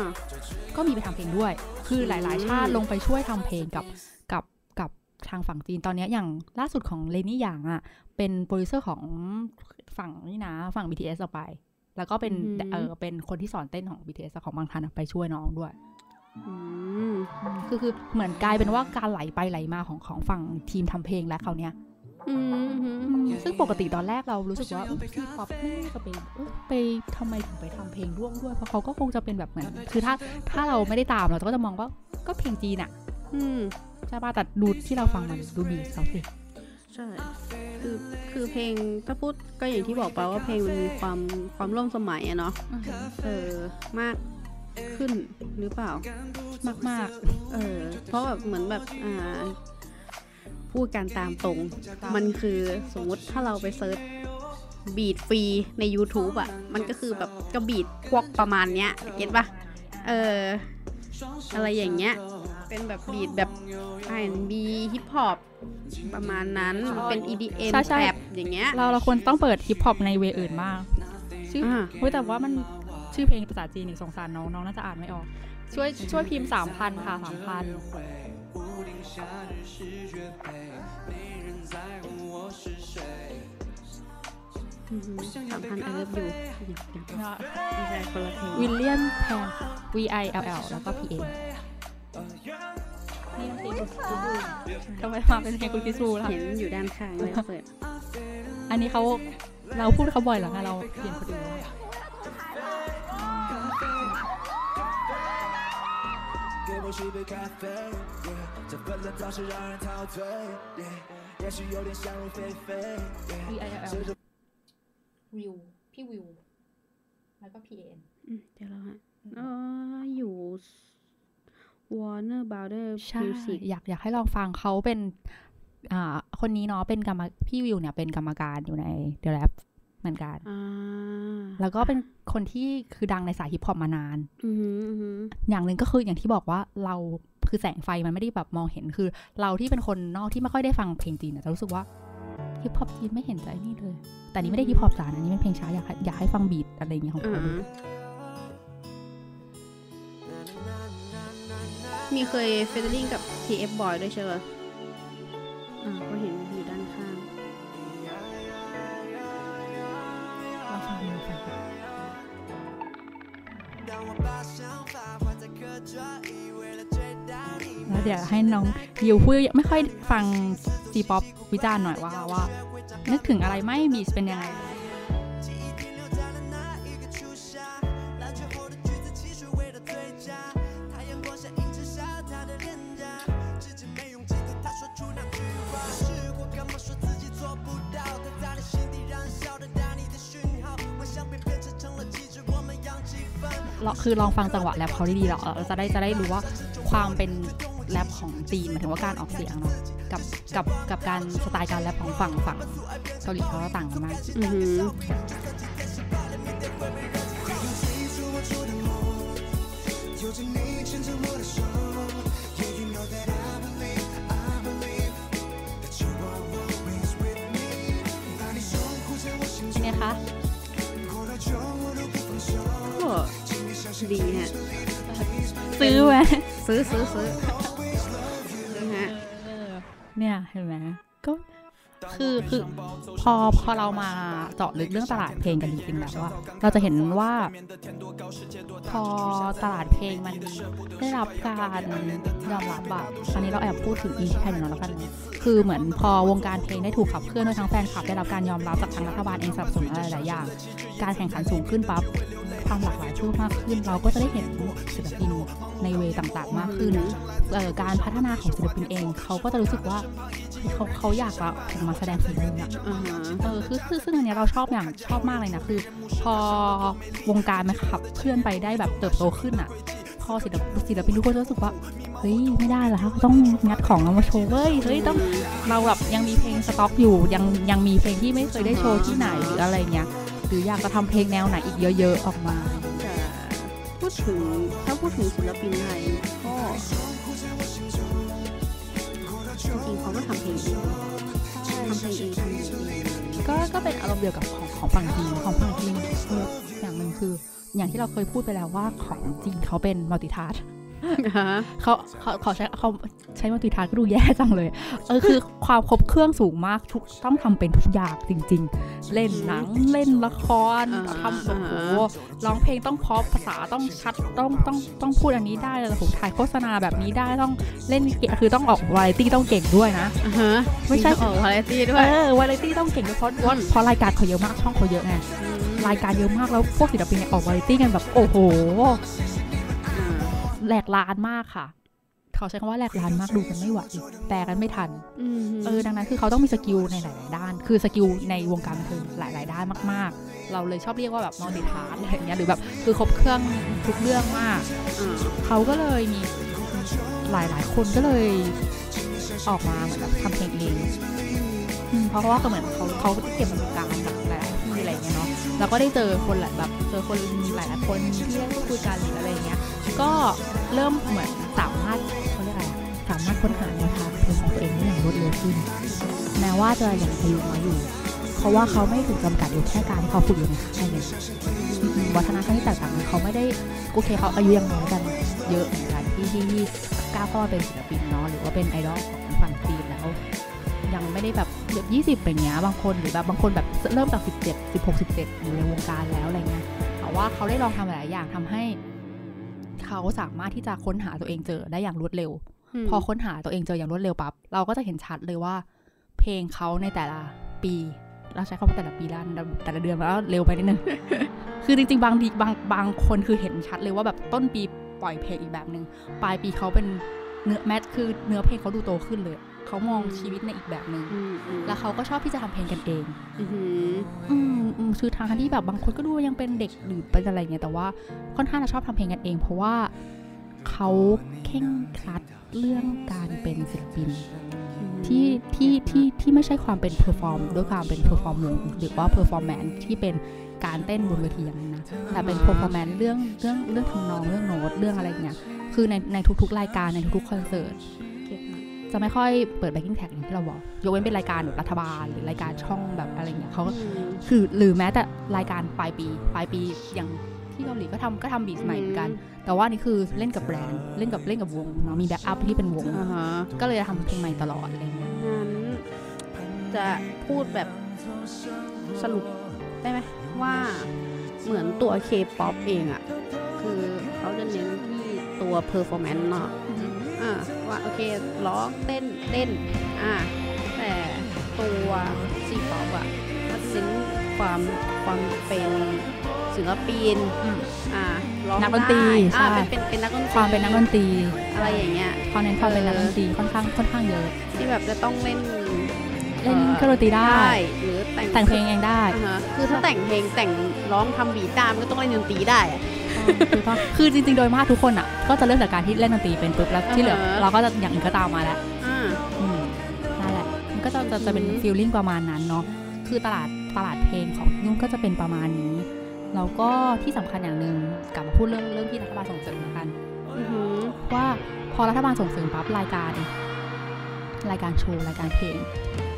ก็มีไปทำเพลงด้วย คือหลาย ๆ ชาติอืมลงไปช่วยทำเพลงกับกับกับทางฝั่งจีนตอนเนี้ยอย่างล่าสุดของเลนี่หยางอะเป็นโปรดิวเซอร์ของฝั่งนี่นะฝั่ง BTS ออกไป แล้วก็เป็นเออเป็นคนที่สอนเต้นของ BTS ของบางทันอะไปช่วยน้องด้วยอืมคือคือเหมือนกลายเป็นว่าการไหลไปไหลมาของของฝั่งทีมทำเพลงแล้วคราวเนี้ยอืมอืมซึ่งปกติตอนแรกเรารู้สึกว่าซีป๊อปไม่น่าจะไปเอ้ยไปทำไมถึงไปทำเพลงร่วมด้วย เพราะเขาก็คงจะเป็นแบบเหมือน คือถ้าถ้าเราไม่ได้ตามเราก็จะมองว่าก็เพลงจีนอะอืมใช่ป่ะแต่ดูที่เราฟังมันดูดีเขาสิใช่ คือคือเพลงถ้าพูดก็อย่างที่บอกไปว่าเพลงมันมีความความร่วมสมัยอะเนาะเออมากขึ้นหรือเปล่ามากมากเออเพราะแบบเหมือนแบบอ่าพูดกันตามตรงๆมันคือสมมุติถ้าเราไป search beat ฟรีใน YouTube อะ่ะ มันก็คือแบบก็บีดพวกประมาณเนี้ยเก็ตปะเออ อะไรอย่างเงี้ย เป็นแบบบีดแบบ R&B ฮิปฮอปประมาณนั้นเป็น EDM ใช่ใช่แบบอย่างเงี้ย เราเราควรต้องเปิดฮิปฮอปในเวย์อื่นมากชื่ออ่าเฮ้ยแต่ว่ามันชื่อเพลงภาษาจีนอีกสงสารน้องน้องน่าจะอ่านไม่ออก ช่วยช่วยพิมพ์สามพันค่ะสามพันสามพันไอเลิฟยูไม่ใช่คนละเพลงวิลเลียมแพน V I L L แล้วก็ P A นี่เพลงคุณคิดดูทำไมมาเป็นเพลงคุณคิดดูล่ะ เห็นอยู่ด้านข้างเลยเปิด อันนี้เขาเราพูดเขาบ่อยแล้วไงเราเปลี่ยนคนอื่น 给我沏杯咖啡，yeah, 这份冷倒是让人陶醉，yeah, 也许有点想入非非。yeah, V I L L 随着วิวพี่วิวแล้วก็ P A N อืมเดี๋ยวเราฮะอ๋ออยู่ Warner Brother ใช่ Music อยากอยากให้ลองฟังเขาเป็นอ่าคนนี้เนาะเป็นกรรมพี่วิวเนี่ยเป็นกรรมการอยู่ใน The Rap เหมือนกันอ่าแล้วก็เป็นคนที่คือดังในสายฮิปฮอปมานานอือหืออือหืออย่างหนึ่งก็คืออย่างที่บอกว่าเราคือแสงไฟมันไม่ได้แบบมองเห็นคือ เราที่เป็นคนนอกที่ไม่ค่อยได้ฟังเพลงจีนเนี่ยจะรู้สึกว่าฮิปฮอปจีนไม่เห็นใจนี่เลย แต่นี่ไม่ได้ฮิปฮอปจ๋านะอันนี่เป็นเพลงช้าอยากให้อยากให้ฟัง beat อะไรอย่างเงี้ยของอ่าเขาดู มีเคย featuring กับ TF Boy ด้วยใช่ไหมอ่าเห็นอยู่ด้านข้างแล้วเดี๋ยวให้น้องยิวพูดไม่ค่อยฟังซีป๊อปวิจารณ์หน่อยว่าว่า นึกถึงอะไรไหม่บีชเป็นยังไง คือลองฟังจังหวะแรปเขาดีๆเราเราจะได้จะได้รู้ว่าความเป็นแรปของจีนหมายถึงว่าการออกเสียงเนาะกับกับกับการสไตล์การแรปของฝั่งฝั่งเกาหลีเขาต่างกันมากอือหือ ดีฮะ ซื้อไหมซื้อซื้อซื้อนะฮะเนี่ยเห็นไหมก็คือคือพอพอเรามาเจาะลึกเรื่องตลาดเพลงกันจริงๆแล้วว่าเราจะเห็นว่าพอตลาดเพลงมันได้รับการยอมรับแบบอันนี้เราแอบพูดถึงอีแค่หนึ่งแล้วกันนะคือเหมือนพอวงการเพลงได้ถูกขับเคลื่อนด้วยทั้งแฟนคลับได้รับการยอมรับจากทางรัฐบาลเองสนับสนุนอะไรหลายอย่าง การแข่งขันสูงขึ้นปั๊บความหลากหลายเพิ่มมากขึ้น เราก็จะได้เห็นศิลปินในเวต่างๆ มากขึ้นเอ่อการพัฒนาของศิลปินเอง เขาก็จะรู้สึกว่าเฮ้ยเขาเขาอยากละออกมาแสดงฝีมืออะอ่าฮะเออคือคือซึ่งอันเนี้ยเราชอบอย่างชอบมากเลยนะคือ พอวงการมันขับเคลื่อนไปได้แบบเติบโตขึ้นอะพอศิลปศิลปินทุกคนจะรู้สึกว่าเฮ้ยไม่ได้แล้วต้องงัดของเอามาโชว์เว้ยเฮ้ยต้องเราแบบยังมีเพลงสต็อกอยู่ยังยังมีเพลงที่ไม่เคยได้โชว์ที่ไหนหรืออะไรเงี้ย หรืออยากจะทำเพลงแนวไหนอีกเยอะ ๆ ออกมา แต่พูดถึงถ้าพูดถึงศิลปินไทยก็จริงๆเขาก็ทำเพลงเองทำเพลงเองทำเพลงเองก็ก็เป็นอารมณ์เดียวกับของของฝั่งจีนของฝั่งจีนเอออย่างหนึ่งคือ อย่างที่เราเคยพูดไปแล้วว่าของจีนเขาเป็นมัลติทัสฮะ เขาเขาเขาใช้เขาใช้มัลติทัสก็ดูแย่จังเลยเออคือความครบเครื่องสูงมากทุกต้องทำเป็นทุกอย่างจริง ๆ เล่นหนังเล่นละครอ่าทำโอ้โหร้องเพลงต้องเพราะภาษาต้องชัดต้องต้องต้องพูดอันนี้ได้เลยผมถ่ายโฆษณาแบบนี้ได้ต้องเล่นเก่งคือต้องออกวาไรตี้ต้องเก่งด้วยนะอ่าฮะไม่ใช่ออกวาไรตี้ด้เอวยอวาไรตี้ต้องเก่งด้วยเพราะว่าเพราะรายการเขาเยอะมากช่องเขาเยอะไงรายการเยอะมากแล้วพวกศิลปินเนี่ยออกวาไรตี้กันแบบโอ้โหอ่า แหลกลาญมากค่ะเขาใช้คำว่าแหลกลาญมากดูกันไม่ไหวแปลกันไม่ทันอืมเออดังนั้นคือเขาต้องมี skill ในหลาย ๆ ด้าน คือ skill ในวงการบันเทิงหลาย ๆ ด้านมาก ๆ เราเลยชอบเรียกว่าแบบ multi-talent อะไรอย่างเงี้ยหรือแบบคือครบเครื่องทุกเรื่องมากอ่าเขาก็เลยมีหลาย ๆ คนก็เลยออกมาเหมือนแบบทำเพลงเองอืมเพราะว่าก็เหมือนเขาเขาเก็บประสบการณ์จากหลาย ๆ ที่อะไรอย่างเงี้ยเนาะแล้วก็ได้เจอคนหลายแบบเจอคนมีหลาย ๆ คนที่ได้พูดคุยกันหรืออะไรอย่างเงี้ย ก็เริ่มเหมือนสามารถเขาเรียกอะไรอะสามารถค้นหาแนวทางเพลงของตัวเองได้อย่างรวดเร็วขึ้น แม้ว่าจะยังอายุน้อยอยู่ เพราะว่าเขาไม่ถูกจำกัดอยู่แค่การที่เขาฝึกอยู่ในค่ายเลยอืมวัฒนธรรมที่แตกต่างกันเขาไม่ได้โอเคเขาอายุยังน้อยกันเยอะเหมือนกันที่ที่ที่ก้าวเข้ามาเป็นศิลปินเนาะหรือว่าเป็นไอดอลของฝั่งจีนแล้วยังไม่ได้แบบเด็กยี่สิบเป็นเงี้ยบางคนหรือแบบบางคนแบบเริ่มจากสิบเจ็ดสิบหกสิบเจ็ดอยู่ในวงการแล้วอะไรเงี้ยแต่ว่าเขาได้ลองทำหลายอย่างทำให้ เขาสามารถที่จะค้นหาตัวเองเจอได้อย่างรวดเร็วมพอค้นหาตัวเองเจออย่างรวดเร็วปั๊บเราก็จะเห็นชัดเลยว่า เพลงเขาในแต่ละปีเราใช้คำว่าแต่ละปีแล้วแต่ละเดือนแล้วเร็วไปนิดนึง คือจริงๆ บางทีบางบางคนคือเห็นชัดเลยว่าแบบต้นปีปล่อยเพลงอีกแบบหนึ่งปลายปีเขาเป็นเนื้อแมทคือเนื้อเพลงเขาดูโตขึ้นเลย เขามองชีวิตในอีกแบบหนึ่งอืมอืมแล้วเขาก็ชอบที่จะทำเพลงกันเองอือหืออืมอืมคือทางที่แบบบางคนก็ดูว่ายังเป็นเด็กหรือเป็นอะไรเงี้ยแต่ว่าค่อนข้างจะชอบทำเพลงกันเอง เพราะว่าเขาเคร่งครัดเรื่องการเป็นศิลปินที่ที่ที่ที่ไม่ใช่ความเป็น perform ด้วยความเป็น perform วงหรือว่า performance ที่เป็นการเต้นบนเวทีอย่างนั้นนะแต่เป็น performance เรื่องเรื่องเรื่องทำนองเรื่องโน้ตเรื่องอะไรเงี้ยคือในในทุกๆรายการในทุกๆคอนเสิร์ตเก็บมา จะไม่ค่อยเปิด backing track อย่างที่เราบอก ยกเว้นเป็นรายการแบบรัฐบาล หรือรายการช่องแบบอะไรเงี้ยเขาก็อืมคือหรือแม้แต่รายการปลายปีปลายปีอย่างที่เกาหลีก็ทำก็ทำ beat ใหม่เหมือนกัน แต่ว่านี่คือเล่นกับ band เล่นกับเล่นกับวงเนาะมี backup ที่เป็นวงอ่าฮะก็เลยทำเพลงใหม่ตลอดอะไรเงี้ยงั้นจะพูดแบบสรุปได้ไหมว่าเหมือนตัวเคป๊อปเองอะคือเขาจะเน้นที่ตัว performance เนาะ อ่าว่าโอเคร้องเต้นเต้นอ่าแต่ตัวซีป๊อปอะมันเน้นความความเป็นศิลปินอืมอ่าร้องนักดนตรีได้อ่าใช่เป็นเป็นเป็นนักดนตรีความเป็นนักดนตรีอะไรอย่างเงี้ยเขาเน้นความเป็นนักดนตรีค่อนข้างค่อนข้างเยอะ ที่แบบจะต้องเล่นเล่นเครื่องดนตรีได้ หรือแต่งแต่งเพลงเองได้อ่าฮะคือถ้าแต่งเพลงแต่ง ร้องทำบีทตามก็ต้องเล่นดนตรีได้อะคือต้องคือจริงๆ โดยมากทุกคนอะ ก็จะเริ่มจากการที่เล่นดนตรีเป็นปุ๊บแล้วที่เหลืออ่าฮะเราก็จะอย่างอื่นก็ตามมาแล้วอ่าอืมนั่นแหละ มันก็จะจะจะเป็นอืมฟีลลิ่งประมาณนั้นเนาะ คือตลาดตลาดเพลงของยุ่งก็จะเป็นประมาณนี้ แล้วก็ที่สำคัญอย่างหนึ่งกลับมาพูดเรื่องเรื่องที่รัฐบาลส่งเสริมแล้วกันอือหือว่าพอรัฐบาลส่งเสริมปั๊บรายการ รายการโชว์รายการเพลง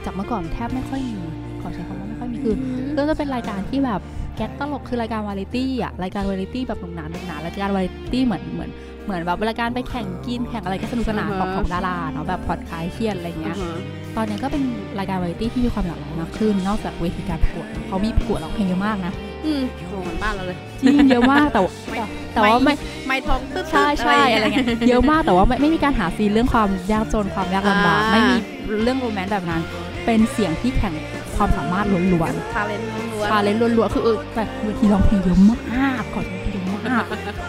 จากเมื่อก่อนแทบไม่ค่อยมีขอใช้คำว่าไม่ค่อยมีคือก็จะเป็นรายการที่แบบแก๊กตลกคือรายการวาไรตี้อะรายการวาไรตี้แบบหนุกหนานหนุกหนานรายการวาไรตี้เหมือนเหมือนเหมือนแบบรายการไปแข่งกินแข่งอะไรก็สนุกสนานของของดาราเนาะแบบผ่อนคลายเครียดอะไรเงี้ยอ่าฮะตอนนี้ก็เป็นรายการวาไรตี้ที่มีความหลากหลายมากขึ้น นอกจากเวทีการประกวดเนอะเขามีประกวดร้องเพลงเยอะมากนะอืมโหเหมือนบ้านเราเลยจริงเยอะมากแต่ว่าแต่แต่ว่าไม่ไม่ทองตึ๊ดๆใช่ใช่อะไรเงี้ยเยอะมากแต่ว่าไม่ไม่มีการหา scene เรื่องความยากจนความยากลำบากอ่าไม่มีเรื่อง romance แบบนั้น เป็นเสียงที่แข่ง ความสามารถล้วนๆ talent ล้วน challenge ล้วนๆคือเออแต่เวทีร้องเพลงเยอะมากขอโทษเยอะมาก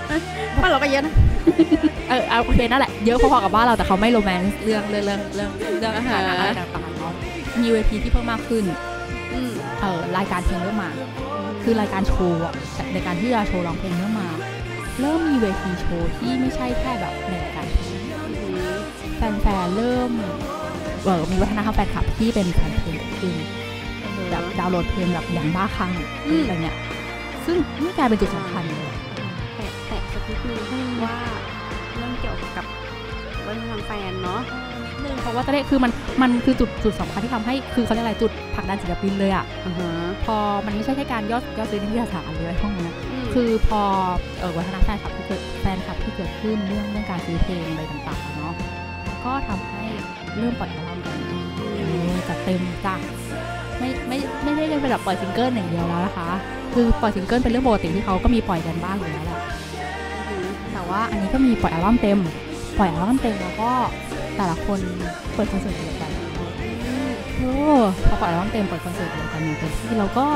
ๆบ้านเราก็เยอะนะเออเอาโอเคนั่นแหละเยอะพอๆกับบ้านเราแต่เขาไม่ romance เรื่องเรื่องเรื่องเรื่องเรื่องอ่าฮะฐานะอะไรต่างๆเนาะมีเวทีที่เพิ่มมากขึ้นอืมเออรายการเพลงเริ่มมา คือรายการโชว์อะแต่ในการที่จะโชว์ร้องเพลงเริ่มมา เริ่มมีเวทีโชว์ที่ไม่ใช่แค่แบบในรายการเพลงแฟนๆเริ่มเออมีวัฒนธรรมแฟนคลับที่เป็นแฟนเพลงขึ้น แบบดาวน์โหลดเพลงแบบอย่างบ้าคลั่งอืมอะไรเงี้ย ซึ่งนี่กลายเป็นจุดสำคัญเลยแตะแตะสักนิดนึงว่าเรื่องเกี่ยวกับวัฒนธรรมแฟนเนาะนึงเพราะว่าจะได้คือมันมันคือจุดจุดสำคัญที่ทำให้คือเขาเรียกอะไรจุดผลักดันศิลปินเลยอะอ่าฮะพอมันไม่ใช่แค่การยอดยอดซื้อในนิตยสารหรืออะไรพวกนั้นมคือพอเออวัฒนธรรมแฟนคลับที่เกิดแฟนคลับที่เกิดขึ้นเรื่องเรื่องการซื้อเพลงอะไรต่างๆอะเนาะก็ทำให้เริ่มปล่อยอัลบั้มกันเออจัดเต็มจ้ะ ไม่ไม่ไม่ได้เป็นแบบปล่อยซิงเกิลอย่างเดียวแล้วนะคะ คือปล่อยซิงเกิลเป็นเรื่องปกติที่เขาก็มีปล่อยกันบ้างอยู่แล้วแหละแต่ว่าอันนี้ก็มีปล่อยอัลบั้มเต็ม ปล่อยอัลบั้มเต็มแล้วก็แต่ละคนเปิดคอนเสิร์ตเดียวกันโอ้พอปล่อยอัลบั้มเต็มเปิดคอนเสิร์ตเดียวกันอย่างเต็มที่แล้วก็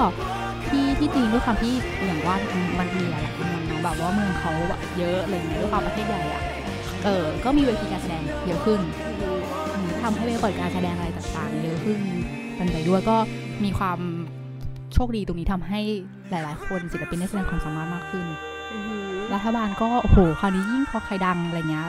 ที่ที่จริงด้วยความที่อย่างว่ามันมีหลายเมืองเนาะแบบว่าเมืองเขาแบบเยอะอะไรอย่างเงี้ยด้วยความประเทศใหญ่อะเออก็มีเวทีการแสดงเยอะขึ้นทำให้ไปเปิดการแสดงอะไรต่างๆเยอะขึ้น เป็นไปด้วยก็มีความโชคดีตรงนี้ทำให้หลาย ๆ คนศิลปินได้แสดงความสามารถมากขึ้นอือหือรัฐบาลก็โอ้โหคราวนี้ยิ่งพอใครดังอะไรเงี้ย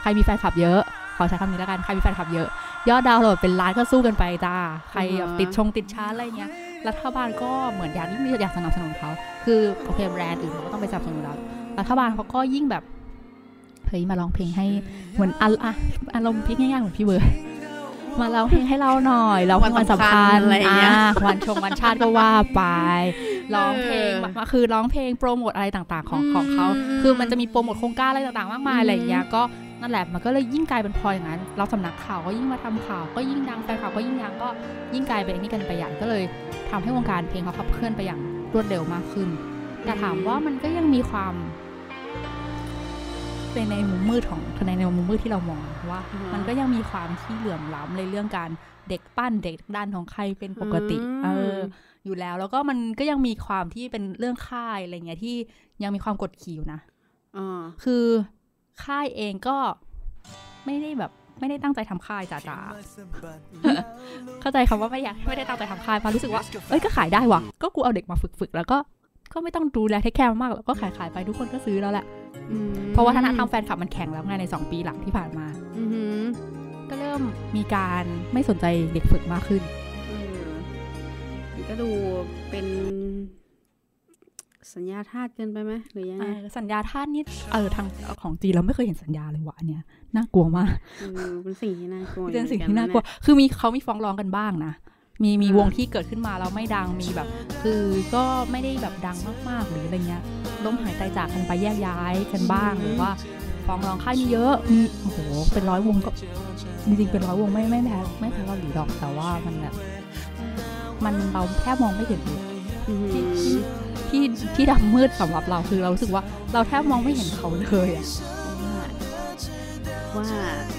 ใครมีแฟนคลับเยอะ ขอใช้คำนี้แล้วกันใครมีแฟนคลับเยอะ ยอดดาวน์โหลดเป็นล้านก็สู้กันไปจ้าใครแบบติดชงติดชาร์ตอะไรเงี้ยรัฐบาลก็เหมือนอยากยิ่งอยากสนับสนุนเขาคือโอเคแบรนด์อื่นเขาก็ต้องไปสนับสนุนเรารัฐบาลเขาก็ยิ่งแบบเฮ้ยมาร้องเพลงให้เหมือนอะอะอารมณ์พลิกง่ายๆเหมือนพี่เบิร์ด มาร้องเพลงให้เราหน่อยเราวันสำคัญอะไรอย่างเงี้ยอ่าวันชงวันชาติก็ว่าไปร้องเพลงเออมาคือร้องเพลงโปรโมทอะไรต่างๆ ของอืมของเขาอืมคือมันจะมีโปรโมทโครงการอะไรต่างๆ มากมายอืมอะไรอย่างเงี้ยก็นั่นแหละมันก็เลยยิ่งกลายเป็นพออย่างนั้น เราสำนักข่าวก็ยิ่งมาทำข่าวก็ยิ่งดังแฟนข่าวก็ยิ่งดังก็ยิ่งกลายเป็นอันนี้กันไปใหญ่ก็เลยทำให้วงการเพลงเขาขับเคลื่อนไปอย่างรวดเร็วมากขึ้น แต่ถามว่ามันก็ยังมีความ เป็นในมุมมืดของในในมุมมืดที่เรามองว่าอืมมันก็ยังมีความที่เหลื่อมล้ำในเรื่องการเด็กปั้นเด็กด้านของใครเป็นปกติ เออ อยู่แล้วแล้วก็มันก็ยังมีความที่เป็นเรื่องค่ายอะไรเงี้ยที่ยังมีความกดขี่อยู่นะอ่าคือค่ายเองก็ไม่ได้แบบไม่ได้ตั้งใจทำค่ายจ๋าๆเข้าใจคำว่าไม่อยากไม่ได้ตั้งใจทำค่ายเพราะรู้สึกว่าเอ้ยก็ขายได้ว่ะก็กูเอาเด็กมาฝึกๆแล้วก็ ก็ไม่ต้องดูแลเทคแคร์มากแล้วก็ขายขายๆไปทุกคนก็ซื้อแล้วแหละอืมเพราะว่าวัฒนธรรมแฟนคลับมันแข็งแล้วไงใน 2 ปีหลังที่ผ่านมาอือหือก็เริ่มมีการไม่สนใจเด็กฝึกมากขึ้นเออมันก็ดูเป็นสัญญาทาสเกินไปไหมหรือยังไงเออสัญญาท่าสนี่เออทางของจีนเราไม่เคยเห็นสัญญาเลยว่ะอันเนี่ยน่ากลัวมากเออเป็นสิ่งที่น่ากลัวเป็นสิ่งหมือที่น่ากลัวคือมีเขามีฟ้องร้องกันบ้างนะ มีมีวงที่เกิดขึ้นมาแล้วไม่ดังมีแบบ คือก็ไม่ได้แบบดังมากๆหรืออะไรเงี้ยล้มหายตายจากกันไปแยกย้ายกันบ้างหรือว่าฟ้องร้องค่ายมีเยอะมีโอ้โหเป็นร้อยวงก็จริงๆเป็นร้อยวงไม่ไม่แพ้ไม่แพ้เกาหลีหรอกแต่ว่ามันแบบมันเราแทบมองไม่เห็นเลยอือหืที่อที่ทที่ที่ดำมืดสำหรับเราคือเรารู้สึกว่าเราแทบมองไม่เห็นเขาเลยอะ ว่า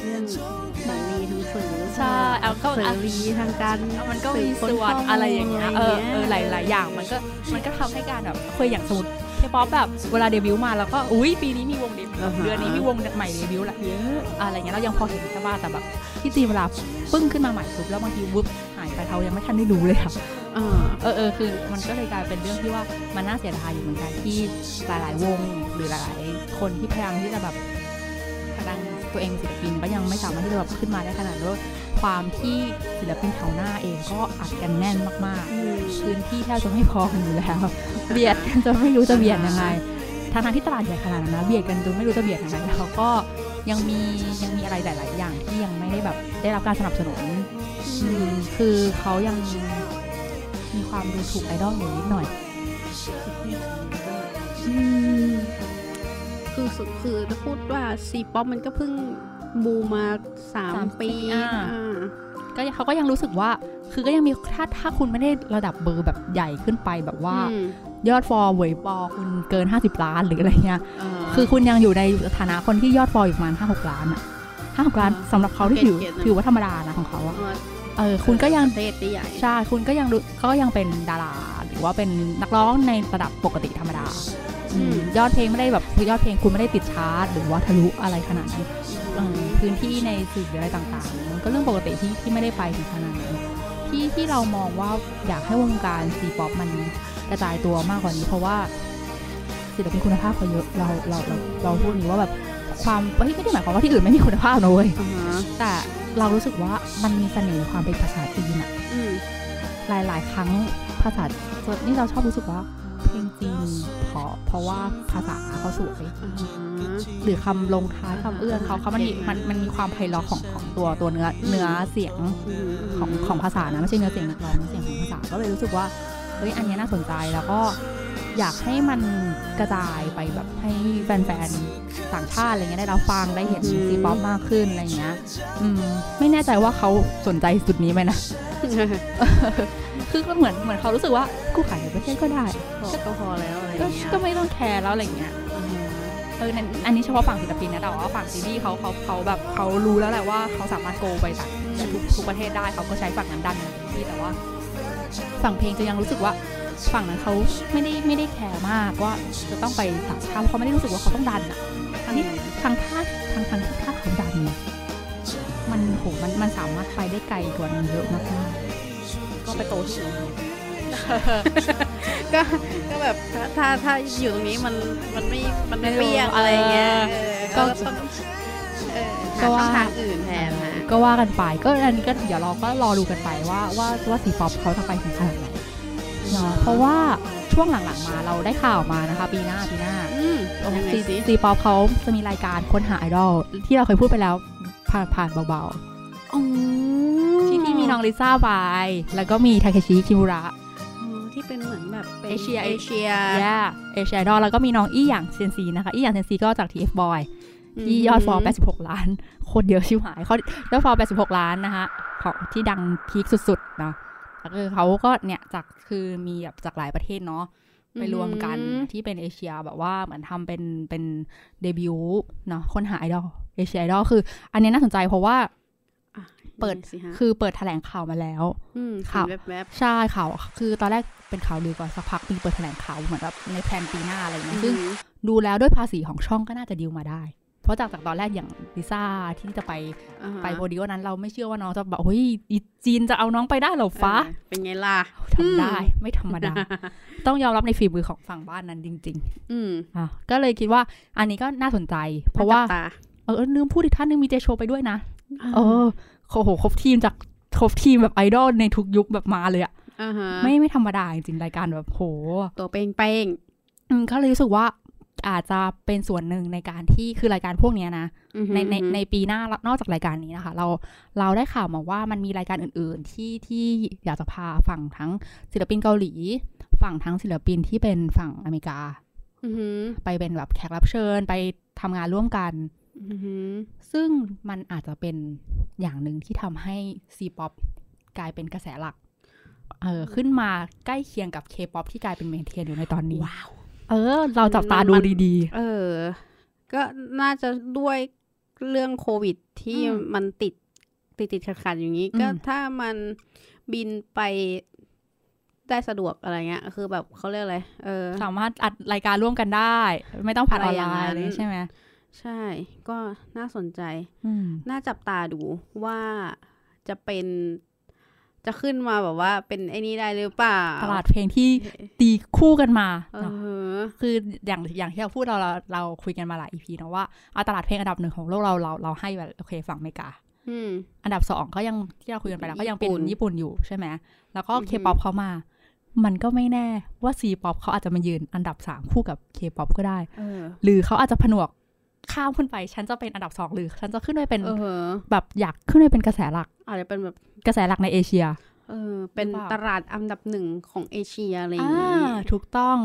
เรื่องเสรีทางสื่อใช่เอาก็เสรีทางการมันก็มีสืบค้นส่วนข้อมูลอะไรอย่างเงี้ยอะไรเอออย่างเงี้ยเออหลายหลายอย่างมันก็มันก็ทำให้การแบบเคยอย่างสมมติเคป๊อปแบบเวลาเดบิวต์มาแล้วก็อุ้ยปีนี้มีวงเดบิวต์เดือนนี้มีวงใหม่เดบิวต์ละเยอะอะไรเงี้ยเรายังพอเห็นใช่ป่ะแต่แบบที่จีนเวลาปึ้งขึ้นมาใหม่ปุ๊บแล้วบางทีวึบหายไปเขายังไม่ทันได้รู้เลยค่ะเออเออเออคือมันก็เลยกลายเป็นเรื่องที่ว่ามันน่าเสียดายอยู่เหมือนกันที่หลาย ๆ วงหรือหลาย ๆ คนที่พยายามที่จะแบบกระดัง ตัวเองศิลปินก็ยังไม่สามารถที่จะแบบขึ้นมาได้ขนาดนั้นความที่ศิลปินแถวหน้าเองก็อัดกันแน่นมากๆพื้นที่แทบจะไม่พอกันอยู่แล้วเบียดกันจนไม่รู้จะเบียดยังไงทางทางที่ตลาดใหญ่ขนาดนั้นนะเบียดกันจนไม่รู้จะเบียดยังไงแล้วก็ยังมียังมีอะไรหลาย ๆ อย่างที่ยังไม่ได้แบบได้รับการสนับสนุนคือเขายังมีความดูถูกไอดอลอยู่นิดหน่อย คือสุดคือจะพูดว่าซีป๊อปมันก็เพิ่งบูมมาสามสามปีปีอ่าอ่าก็เขาก็ยังรู้สึกว่า คือก็ยังมีถ้าถ้าคุณไม่ได้ระดับเบอร์แบบใหญ่ขึ้นไปแบบว่าอืมยอดฟอลเวยปอคุณเกิน 50 ล้านหรืออะไรเงี้ยเออคือคุณยังอยู่ในฐานะคนที่ยอดฟอลอยู่ประมาณ5 6ล้านอะห้าหกล้านอ่าสำหรับเขาที่ถือเกรดๆนะถือว่าธรรมดานะของเขาอะเออเออคุณก็ยังประเทศที่ใหญ่ใช่คุณก็ยังดูก็ยังเป็นดารา หรือว่าเป็นนักร้องในระดับปกติธรรมดาอืม ยอดเพลงไม่ได้แบบคือยอดเพลงคุณไม่ได้ติดชาร์ตหรือว่าทะลุอะไรขนาดนั้นเออพื้นที่ในสื่ออะไรต่างๆมันก็เรื่องปกติที่ที่ไม่ได้ไปถึงขนาดนั้นที่ที่เรามองว่าอยากให้วงการซีป๊อปมันกระจายตัวมากกว่านี้ เพราะว่าศิลปินคุณภาพเขาเยอะเราเราเราเราพูดอย่างนี้ว่าแบบความเฮ้ยไม่ได้หมายความว่าที่อื่นไม่มีคุณภาพนะเว้ยอ่าฮะแต่เรารู้สึกว่ามันมีเสน่ห์ความเป็นภาษาจีนอะอืมหลายๆครั้งภาษาส่วนนี่เราชอบรู้สึกว่าเพลงจีน เพราะเพราะว่าภาษาเขาสวยอ่าฮะหรือคำลงท้ายคำเอื้อนเขาเขามันมีมันมันมีความไพเราะของของตัวตัวเนื้อเนื้อเสียงอืมของของภาษานะไม่ใช่เนื้อเสียงนักร้องเนื้อเสียงของภาษาก็เลยรู้สึกว่าเฮ้ยอันเนี้ยน่าสนใจแล้วก็อยากให้มันกระจายไปแบบให้แฟนๆต่างชาติอะไรเงี้ยได้รับฟังได้เห็นซีป๊อปมากขึ้นอะไรเงี้ยอืมไม่แน่ใจว่าเขาสนใจจุดนี้ไหมนะ คือก็เหมือนเหมือนเขารู้สึกว่ากูขายในประเทศก็ได้พอก็พอแล้วอะไรอก็ย่างเงี้ยก็ไม่ต้องแคร์แล้วอะไรเงี้ยอ่าฮะเออนั่นอันนี้เฉพาะฝั่งศิลปินนะแต่ว่าฝั่งซีรีส์เขาเขาเขาแบบเขารู้แล้วแหละว่าเขาสามารถโกไปต่างทุกทุกประเทศได้เขาก็ใช้ฝั่งนั้นดันอย่างเต็มที่แต่ว่า ฝั่งเพลงจะยังรู้สึกว่าฝั่งนั้นเขาไม่ได้ไม่ได้แคร์มากว่าจะต้องไปต่างชาติเพราะเขาไม่ได้รู้สึกว่าเขาต้องดันอะทางที่ทางท่าทางทางที่ท่าเขาดันเนี่ยมันโหมันมันสามารถไปได้ไกลกว่านั้นเยอะมากๆ ก็ไปโตที่อื่นก็ก็แบบถ้าถ้าถ้าอยู่ตรงนี้มันมันไม่มันไม่เปรี้ยงอะไรเงี้ยเออก็ก็ต้องเออก็หาช่ว่าองทางอื่นแทนนะก็ว่ากันไปก็อันนี้ก็เดี๋ยวเราก็รอดูกันไปว่าว่าว่า C-pop เขาจะไปถึงขนาดไหนเนาะเพราะว่าช่วงหลังๆมาเราได้ข่าวมานะคะ ปีหน้าปีหน้าอืมยังไงซีสิ C-pop เขาจะมีรายการค้นหาไอดอลที่เราเคยพูดไปแล้วผ่านผ่านเบาอ๋อๆที่ที่มี น้องลิซ่าไป แล้วก็มีทาเคชิคิมุระอ๋อที่เป็นเหมือนแบบเป็นเอเชียเอเชียย่าเอเชียไอดอลแล้วก็มีน้องอี้หยางเซนซีนะคะอี้หยางเซนซีก็จาก TFBoys ที่ยอด follow 86 ล้านโคตรเยอะชิบหายเขายอด follow 86 ล้านนะคะของที่ดัง peak สุดๆเนาะแล้วคือเขาก็เนี่ยจากคือมีแบบจากหลายประเทศเนาะไปรวมกันที่เป็นเอเชียแบบว่าเหมือนทำเป็นเป็นเดบิวต์เนาะค้นหาไอดอลเอเชียไอดอลคือ อันเนี้ยน่าสนใจเพราะว่าอะ เปิดยังไงสิฮะคือเปิดแถลงข่าวมาแล้วมข่าวเห็นแวบใช่ข่าวคือตอนแรกเป็นข่าวลือก่อนสักพักมีเปิดแถลงข่าวเหมือนแบบใน plan ปีหน้าอะไรอย่างๆเงี้ยซึ่งอืมดูแล้วด้วยภาษีของช่องก็น่าจะดีลมาได้ เพราะจากจากตอนแรกอย่างลิซ่าที่จะไปอ่าฮะไปโปรดิวนั้นเราไม่เชื่อว่าน้องจะแบบเฮ้ยอีจีนจะเอาน้องไปได้เหรอฟ้าเออเป็นไงล่ะทำได้ไม่ธรรมดา ต้องยอมรับในฝีมือของฝั่งบ้านนั้นจริงอืมๆอะก็เลยคิดว่าอันนี้ก็น่าสนใจ เพราะว่าจับตเออลืมพูดอีกท่านหนึงมีเจโชไปด้วยนะเออ โอ้โหครบทีมจากครบทีมแบบไอดอลในทุกยุคแบบมาเลยอะอ่าฮะไม่ไม่ธรรมดาจริงๆรายการแบบโห ตัวเป้งเป้งอืมก็เลยรู้สึกว่าอาจจะเป็นส่วนหนึ่งในการที่คือรายการพวกเนี้ยนะอือฮึในในอือฮึในปีหน้านอกจากรายการนี้นะคะ เราเราได้ข่าวมาว่ามันมีรายการอื่น ๆ ที่ที่อยากจะพาฝั่งทั้งศิลปินเกาหลี ฝั่งทั้งศิลปินที่เป็นฝั่งอเมริกาอือฮึไปเป็นแบบแขกรับเชิญไปทำงานร่วมกันอือฮึ ซึ่งมันอาจจะเป็นอย่างหนึ่งที่ทำให้ซีป๊อปกลายเป็นกระแสหลัก เออขึ้นมาใกล้เคียงกับเคป๊อปที่กลายเป็น mainstream อยู่ในตอนนี้ ว้าว เออ เราจับตาดูมันดีเออ ก็น่าจะด้วยเรื่องโควิดที่อืมมันติดติดติดขัดขัดๆอย่างนี้อืมก็ถ้ามันบินไปได้สะดวกอะไรเงี้ย คือแบบเขาเรียกอะไร เออๆสามารถอัดรายการร่วมกันได้ ไม่ต้องผ่านออนไลน์อะไรอย่างนั้นอะไรอย่างงี้ใช่ไหม ใช่ ก็น่าสนใจอืมน่าจับตาดูว่าจะเป็นจะขึ้นมาแบบว่าเป็นไอ้นี้ได้หรือเปล่า ตลาดเพลงที่ตีคู่กันมาเอเนอะอคืออย่างอย่างที่เราพูดเราเราเราคุยกันมาหลาย EP นะว่าเอาตลาดเพลงอันดับหนึ่งของโลกเราเราเราให้แบบโอเคฝั่งอเมริกาอืมอันดับสองก็ยังที่เราคุยกันไปแล้วก็ยังเป็นญี่ปุ่นญี่ปุ่นอยู่ใช่ไหมแล้วก็อือฮึเคป๊อปเขามา มันก็ไม่แน่ว่า C-pop เขาอาจจะมายืนอันดับสามคู่กับเคป๊อปก็ได้เออหรือเขาอาจจะผนวก ข้ามขึ้นไป ฉันจะเป็นอันดับสองหรือ ฉันจะขึ้นไปเป็นเออแบบอยากขึ้นไปเป็นกระแสหลักอาจจะเป็นแบบกระแสหลักในเอเชีย เออ เป็นหรือเปล่าตลาดอันดับหนึ่งของเอเชียอะไรอย่างอ่านี้ถูกต้อง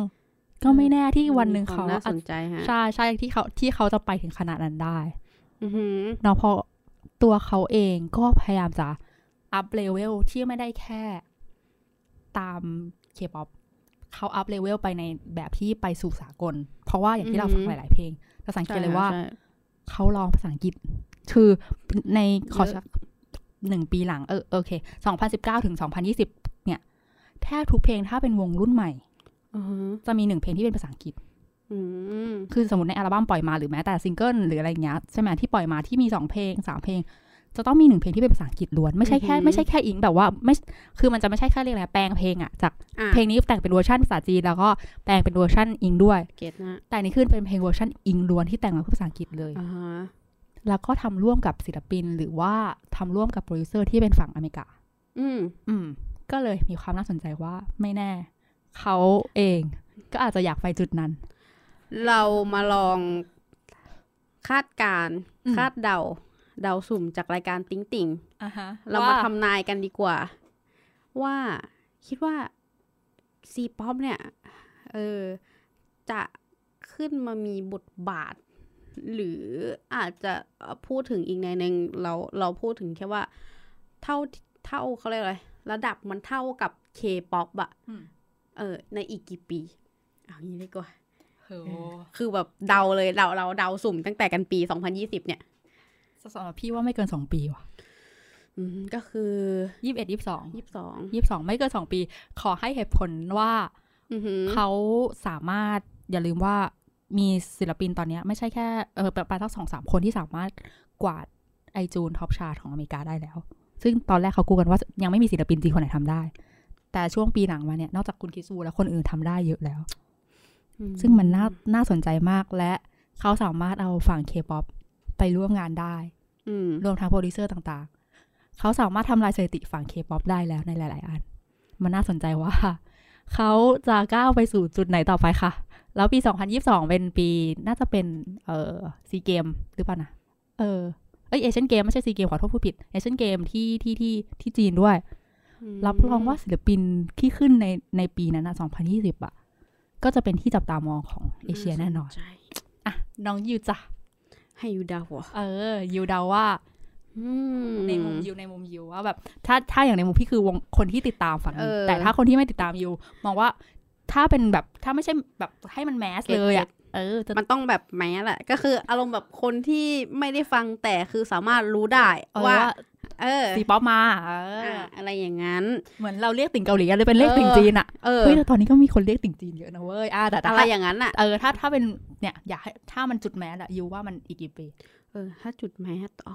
ก็ไม่แน่ที่วันหนึ่งมีควเขามน่าสอาจนใจฮะใช่ใช่ที่เขาที่เขาจะไปถึงขนาดนั้นได้อือหือเนาะเพราะตัวเขาเองก็พยายามจะ up level ที่ไม่ได้แค่ ตามเคป๊อป เขา up level ไปในแบบที่ไปสู่สากล เพราะว่าอย่างที่เราฟังหลาย ๆ เพลงเราสังเกตเลยว่าใช่เขาร้องภาษาอังกฤษ คือในขอเยอะสักหนึ่งปีหลังเออโอเคสองพันสิบเก้าถึงสองพันยี่สิบเนี่ย แทบทุกเพลงถ้าเป็นวงรุ่นใหม่อือหือจะมีหนึ่งเพลงที่เป็นภาษาอังกฤษอืมคือสมมติในอัลบั้มปล่อยมาหรือแม้แต่ซิงเกิลหรืออะไรเงี้ยใช่ไหมที่ปล่อยมาที่มีสองเพลงสามเพลง จะต้องมีหนึ่งเพลงที่เป็นภาษาอังกฤษล้วนไม่ใช่แค่อือหือไม่ใช่แค่อิงแบบว่าไม่คือมันจะไม่ใช่แค่เรียกอะไรแปลงเพลงอะจากอะเพลงนี้แต่งเป็นเวอร์ชันภาษาจีนแล้วก็แปลงเป็นเวอร์ชัน Eng ด้วย get นะแต่อันนี้ขึ้นเป็นเพลงเวอร์ชัน Eng ล้วนที่แต่งมาเพื่อภาษาอังกฤษเลยอ่าฮะแล้วก็ทำร่วมกับศิลปินหรือว่าทำร่วมกับโปรดิวเซอร์ที่เป็นฝั่งอเมริกา อืมอืม ก็เลยมีความน่าสนใจว่าไม่แน่ เขาเองก็อาจจะอยากไปจุดนั้น เรามาลองคาดการณ์อืมคาดเดา เดาสุ่มจากรายการติ๊งติ่งอะฮะเรามาทำนายกันดีกว่า ว่าคิดว่า C-pop เนี่ย เออ จะขึ้นมามีบทบาท หรืออาจจะเอ่อพูดถึงอีกในหนึ่งเราเราพูดถึงแค่ว่า เท่าเท่าเขาเรียกอะไร ระดับมันเท่ากับเคป๊อปอะอืมเออ ในอีกกี่ปี เอางี้ดีกว่าโอ้คือแบบเดาเลยเราเราเดาสุ่มตั้งแต่กันปี 2020 เนี่ย สำหรับพี่ว่าไม่เกินสองปีว่ะอืมก็คือยี่สิบเอ็ดยี่สิบสอง22ยี่สิบสองไม่เกินสองปี ขอให้เหตุผลว่าอือหือเขาสามารถอย่าลืมว่ามีศิลปินตอนเนี้ยไม่ใช่แค่เออประมาณสักสองสามคนที่สามารถกวาด iTunes top chart ของอเมริกาได้แล้ว ซึ่งตอนแรกเขากูกันว่ายังไม่มีศิลปินจีนคนไหนทำได้ แต่ช่วงปีหลังมาเนี่ย นอกจากคุณ Kris Wu แล้วคนอื่นทำได้เยอะแล้วอืซึ่งมันน่าน่าสนใจมากและเขาสามารถเอาฝั่งเคป๊อปไปร่วมงานได้อืม รวมทั้งโปรดิวเซอร์ต่างๆ เขาสามารถทำลายสถิติฝั่งเคป๊อปได้แล้วในหลาย ๆ อัน มันน่าสนใจว่า เขาจะก้าวไปสู่จุดไหนต่อไปค่ะ แล้วปี 2022 เป็นปีน่าจะเป็น เอ่อซีเกมส์หรือเปล่านะเออเอ้ยเอเชียนเกมส์ไม่ใช่ซีเกมส์ขอโทษพูดผิดเอเชียนเกมส์ที่ที่ที่ที่จีนด้วย รับรองว่าศิลปินที่ขึ้นในในปีนั้นนะ2020 อะ ก็จะเป็นที่จับตามองของเอเชียแน่นอนใช่อะน้องยูจ้ะ ให้ยูเดาหัวเออยูเดาว่าอืมในมุมยูในมุมยูว่าแบบ ถ้าถ้าอย่างในมุมพี่คือวงคนที่ติดตามฝั่งนี้เออแต่ถ้าคนที่ไม่ติดตามยูมองว่าถ้าเป็นแบบถ้าไม่ใช่แบบให้มันแมสเก็ตเลยอะ เก็ตเออจะมันต้องแบบแม้แหละก็คืออารมณ์แบบคนที่ไม่ได้ฟังแต่คือสามารถรู้ได้เออว่าว่า เออซีป๊อปมาเอออะอะไรอย่างนั้น เหมือนเราเรียกติ่งเกาหลีอะเลยเป็นเรียกติ่งเออจีนอะเออเฮ้ยแต่ตอนนี้ก็มีคนเรียกติ่งจีนเยอะนะเว้ยอะแต่แต่อะไรถ้าอย่างนั้นอะเออถ้าถ้าเป็นเนี่ยอยากให้ถ้ามันจุดแมสอะยูว่ามันอีกกี่ปีเออ ถ้าจุดแม้ต่อ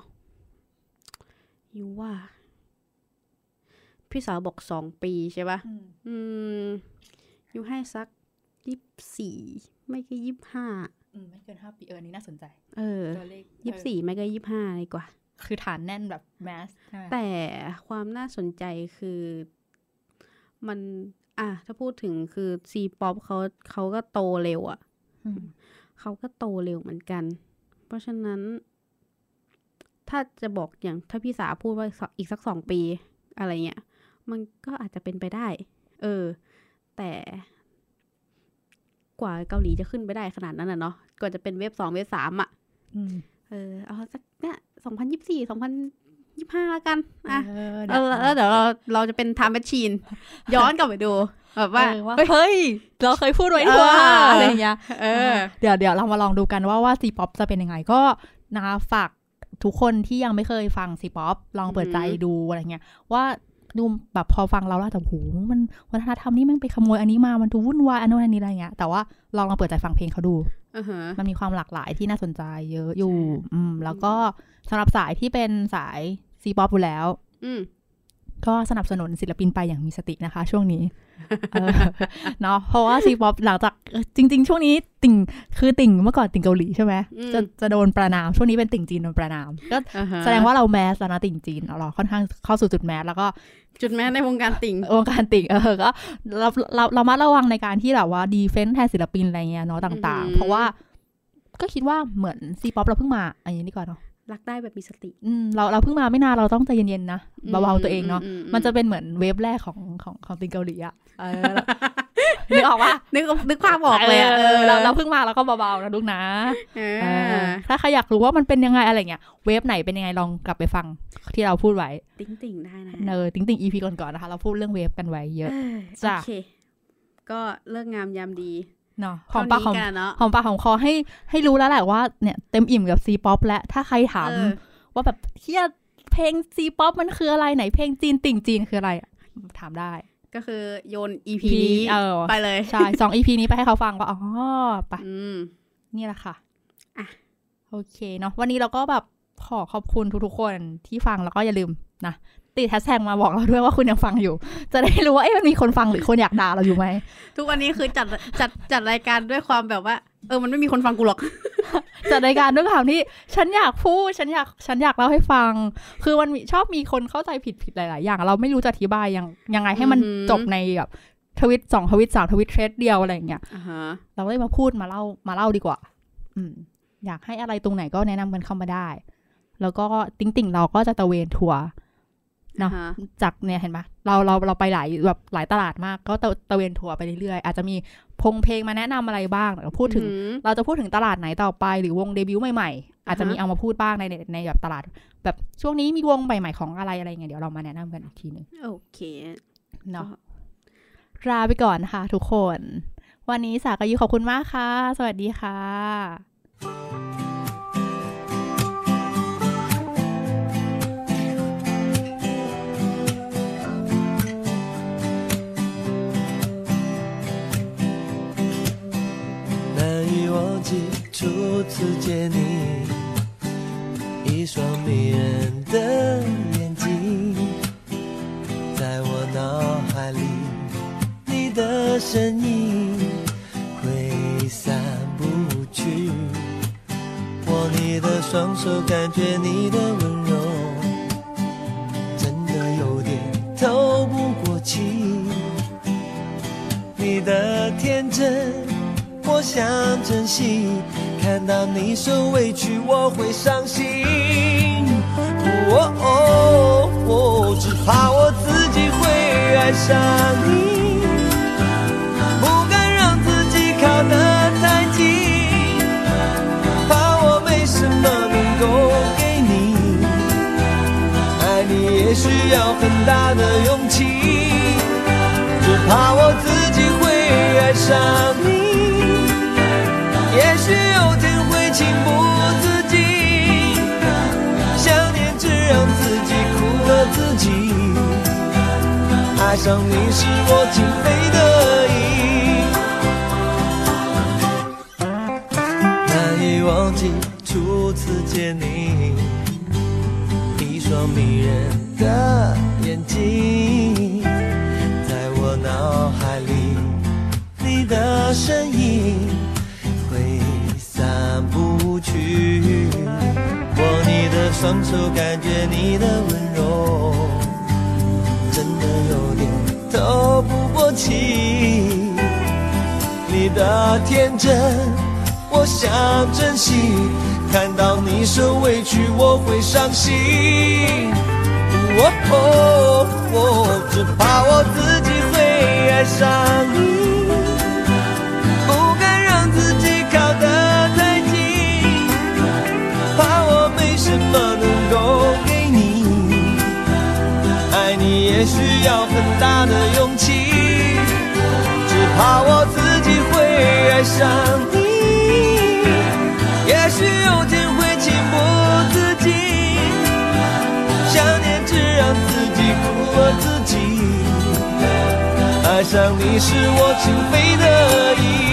ยูว่าพี่สาวบอกสองปีใช่ปะอืมยูให้สักยี่สี่ ไม่ก็ยี่ห้าอืมไม่เกินห้าปีเอออันนี้น่าสนใจ เออตัวเลขยี่สี่ไม่ก็ยี่ห้าดีกว่า คือฐานแน่นแบบแมสใช่ไหมแต่ความน่าสนใจคือมัน อะถ้าพูดถึงคือซีป๊อปเขาเขาก็โตเร็วอะ่ะอืมเขาก็โตเร็วเหมือนกัน เพราะฉะนั้น ถ้าจะบอกอย่างถ้าพี่สาพูดว่าสักอีกสักสองปีอะไรเงี้ย มันก็อาจจะเป็นไปได้ เออ แต่ กว่าเกาหลีจะขึ้นไปได้ขนาดนั้นอะเนาะกว่าจะเป็น wave สอง wave สามอะอืมเออเอาสักเนี่ยสองพันยี่สี่สองพันยี่ห้าแล้วกันอะเออเออแล้วเดี๋ยวเราเราจะเป็น time machine ย้อนกลับไปดูแบบว่าเออว่าเฮ้ย เราเคยพูดไว้เออทั่วอะไรอย่างเงี้ยเออเดี๋ยวเดี๋ยวเรามาลองดูกันว่าว่า C-pop จะเป็นยังไงก็นะคะฝากทุกคนที่ยังไม่เคยฟัง C-pop ลองเปิดใจอือหือดูอะไรเงี้ยว่า ดูแบบพอฟังเราแล้วอาจจะโหมันวัฒนธรรมนี่มันไปขโมยอันนี้มา มันดูวุ่นวายอันนู้นอันนี้อะไรเงี้ย แต่ว่าลองลองเปิดใจฟังเพลงเขาดูอือฮะมันมีความหลากหลายที่น่าสนใจเยอะอยู่ อืม แล้วก็สำหรับสายที่เป็นสาย C-pop อยู่แล้ว อืม ก็สนับสนุนศิลปินไปอย่างมีสตินะคะ ช่วงนี้เออเนาะเพราะว่า C-pop หลังจากเออจริง ๆ ช่วงนี้ติ่งคือติ่งเมื่อก่อนติ่งเกาหลีใช่ไหมอืมจะจะโดนประนามช่วงนี้เป็นติ่งจีนโดนประนาม ก็อ่าฮะแสดงว่าเราmass แล้วนะติ่งจีนเราค่อนข้างเข้าสู่จุด mass แล้วก็จุด mass ในวงการติ่งวงการติ่งเออก็เราเราเรามาระวังในการที่แบบว่า defend แทนศิลปินอะไรเงี้ยเนาะต่างอือหือๆเพราะว่าก็คิดว่าเหมือน C-pop เราเพิ่งมาอันนี้ดีกว่าเนาะ รักได้แบบมีสติ อืมเราเราเพิ่งมาไม่นานเราต้องใจเย็นๆนะเบาๆตัวเองเนาะอือืมันจะเป็นเหมือน wave แรกของของของติ่งเกาหลีอะเออนึกออกปะนึกนึกภาพออกเลยอะเออเราเราเพิ่งมาแล้วก็เบาๆนะลูกนะเอเอออถ้าใครอยากรู้ว่ามันเป็นยังไงอะไรเงี้ยเวฟไหนเป็นยังไงลองกลับไปฟังที่เราพูดไว้ ติ่งติ่งได้นะเนอติงติงอีพีก่อนๆนะคะ เราพูดเรื่องเวฟกันไว้เยอะเออจ้ะโอเคก็เลิกงามยามดี เนาะหอมปากหอมเท่นี้กันเนาะหอมปากหอมคอให้ให้รู้แล้วแหละว่าเนี่ยเต็มอิ่มกับซีป๊อปและถ้าใครถามเออว่าแบบเฮียเพลงซีป๊อปมันคืออะไรไหนเพลงจีนติ่งจีนคืออะไรถามได้ก็คือโยน EP พีนี้เออไปเลย ใช่สองอีพีนี้ไปให้เขาฟังว่าอ๋อไปอืมนี่แหละค่ะอะโอเคเนาะวันนี้เราก็แบบขอขอบคุณทุกๆคนที่ฟังแล้วก็อย่าลืมนะ ติดแฮชแท็กมาบอกเราด้วยว่าคุณยังฟังอยู่ จะได้รู้ว่าเอ๊ะมันมีคนฟังหรือคนอยากด่าเราอยู่ไหม ทุกวันนี้คือจัดจัดจัดรายการด้วยความแบบว่า เออมันไม่มีคนฟังกูหรอก จัดรายการด้วยความที่ฉันอยากพูดฉันอยากฉันอยากเล่าให้ฟัง คือมันมีชอบมีคนเข้าใจผิดผิดหลาย ๆ อย่าง เราไม่รู้จะอธิบายยังยังไงให้มันอือหือจบในแบบทวิตสองทวิตสาม tweet thread เดียวอะไรอย่างเงี้ยอ่าฮะเราเลยมาพูดมาเล่ามาเล่าดีกว่า อืม อยากให้อะไรตรงไหนก็แนะนำกันเข้ามาได้ แล้วก็ติ่งติ่งๆเราก็จะตระเวนทัวร์ เนอะอ่าฮจากเนี่ยเห็นปะเราเราเราไปหลายแบบหลายตลาดมาก ก็ตะตระเวนทัวร์ไปเรื่อยๆอาจจะมีพงเพลงมาแนะนำอะไรบ้างแล้วพูดถึงอืมเราจะพูดถึงตลาดไหนต่อไป หรือวงเดบิวต์ใหม่ๆ อาจจะมีอ่าฮะเอามาพูดบ้างในในในแบบตลาด แบบช่วงนี้มีวงใหม่ๆของอะไรอะไรเงี้ยเดี๋ยวเรามาแนะนำกันอีกทีหนึ่งโอเคเนาะก็ลาไปก่อนนะคะทุกคน วันนี้สากายุขอบคุณมากค่ะ สวัสดีค่ะ 需要很大的勇气只怕我自己会爱上你。也许有天会情不自禁想念只让自己苦了自己爱上你是我情非得已。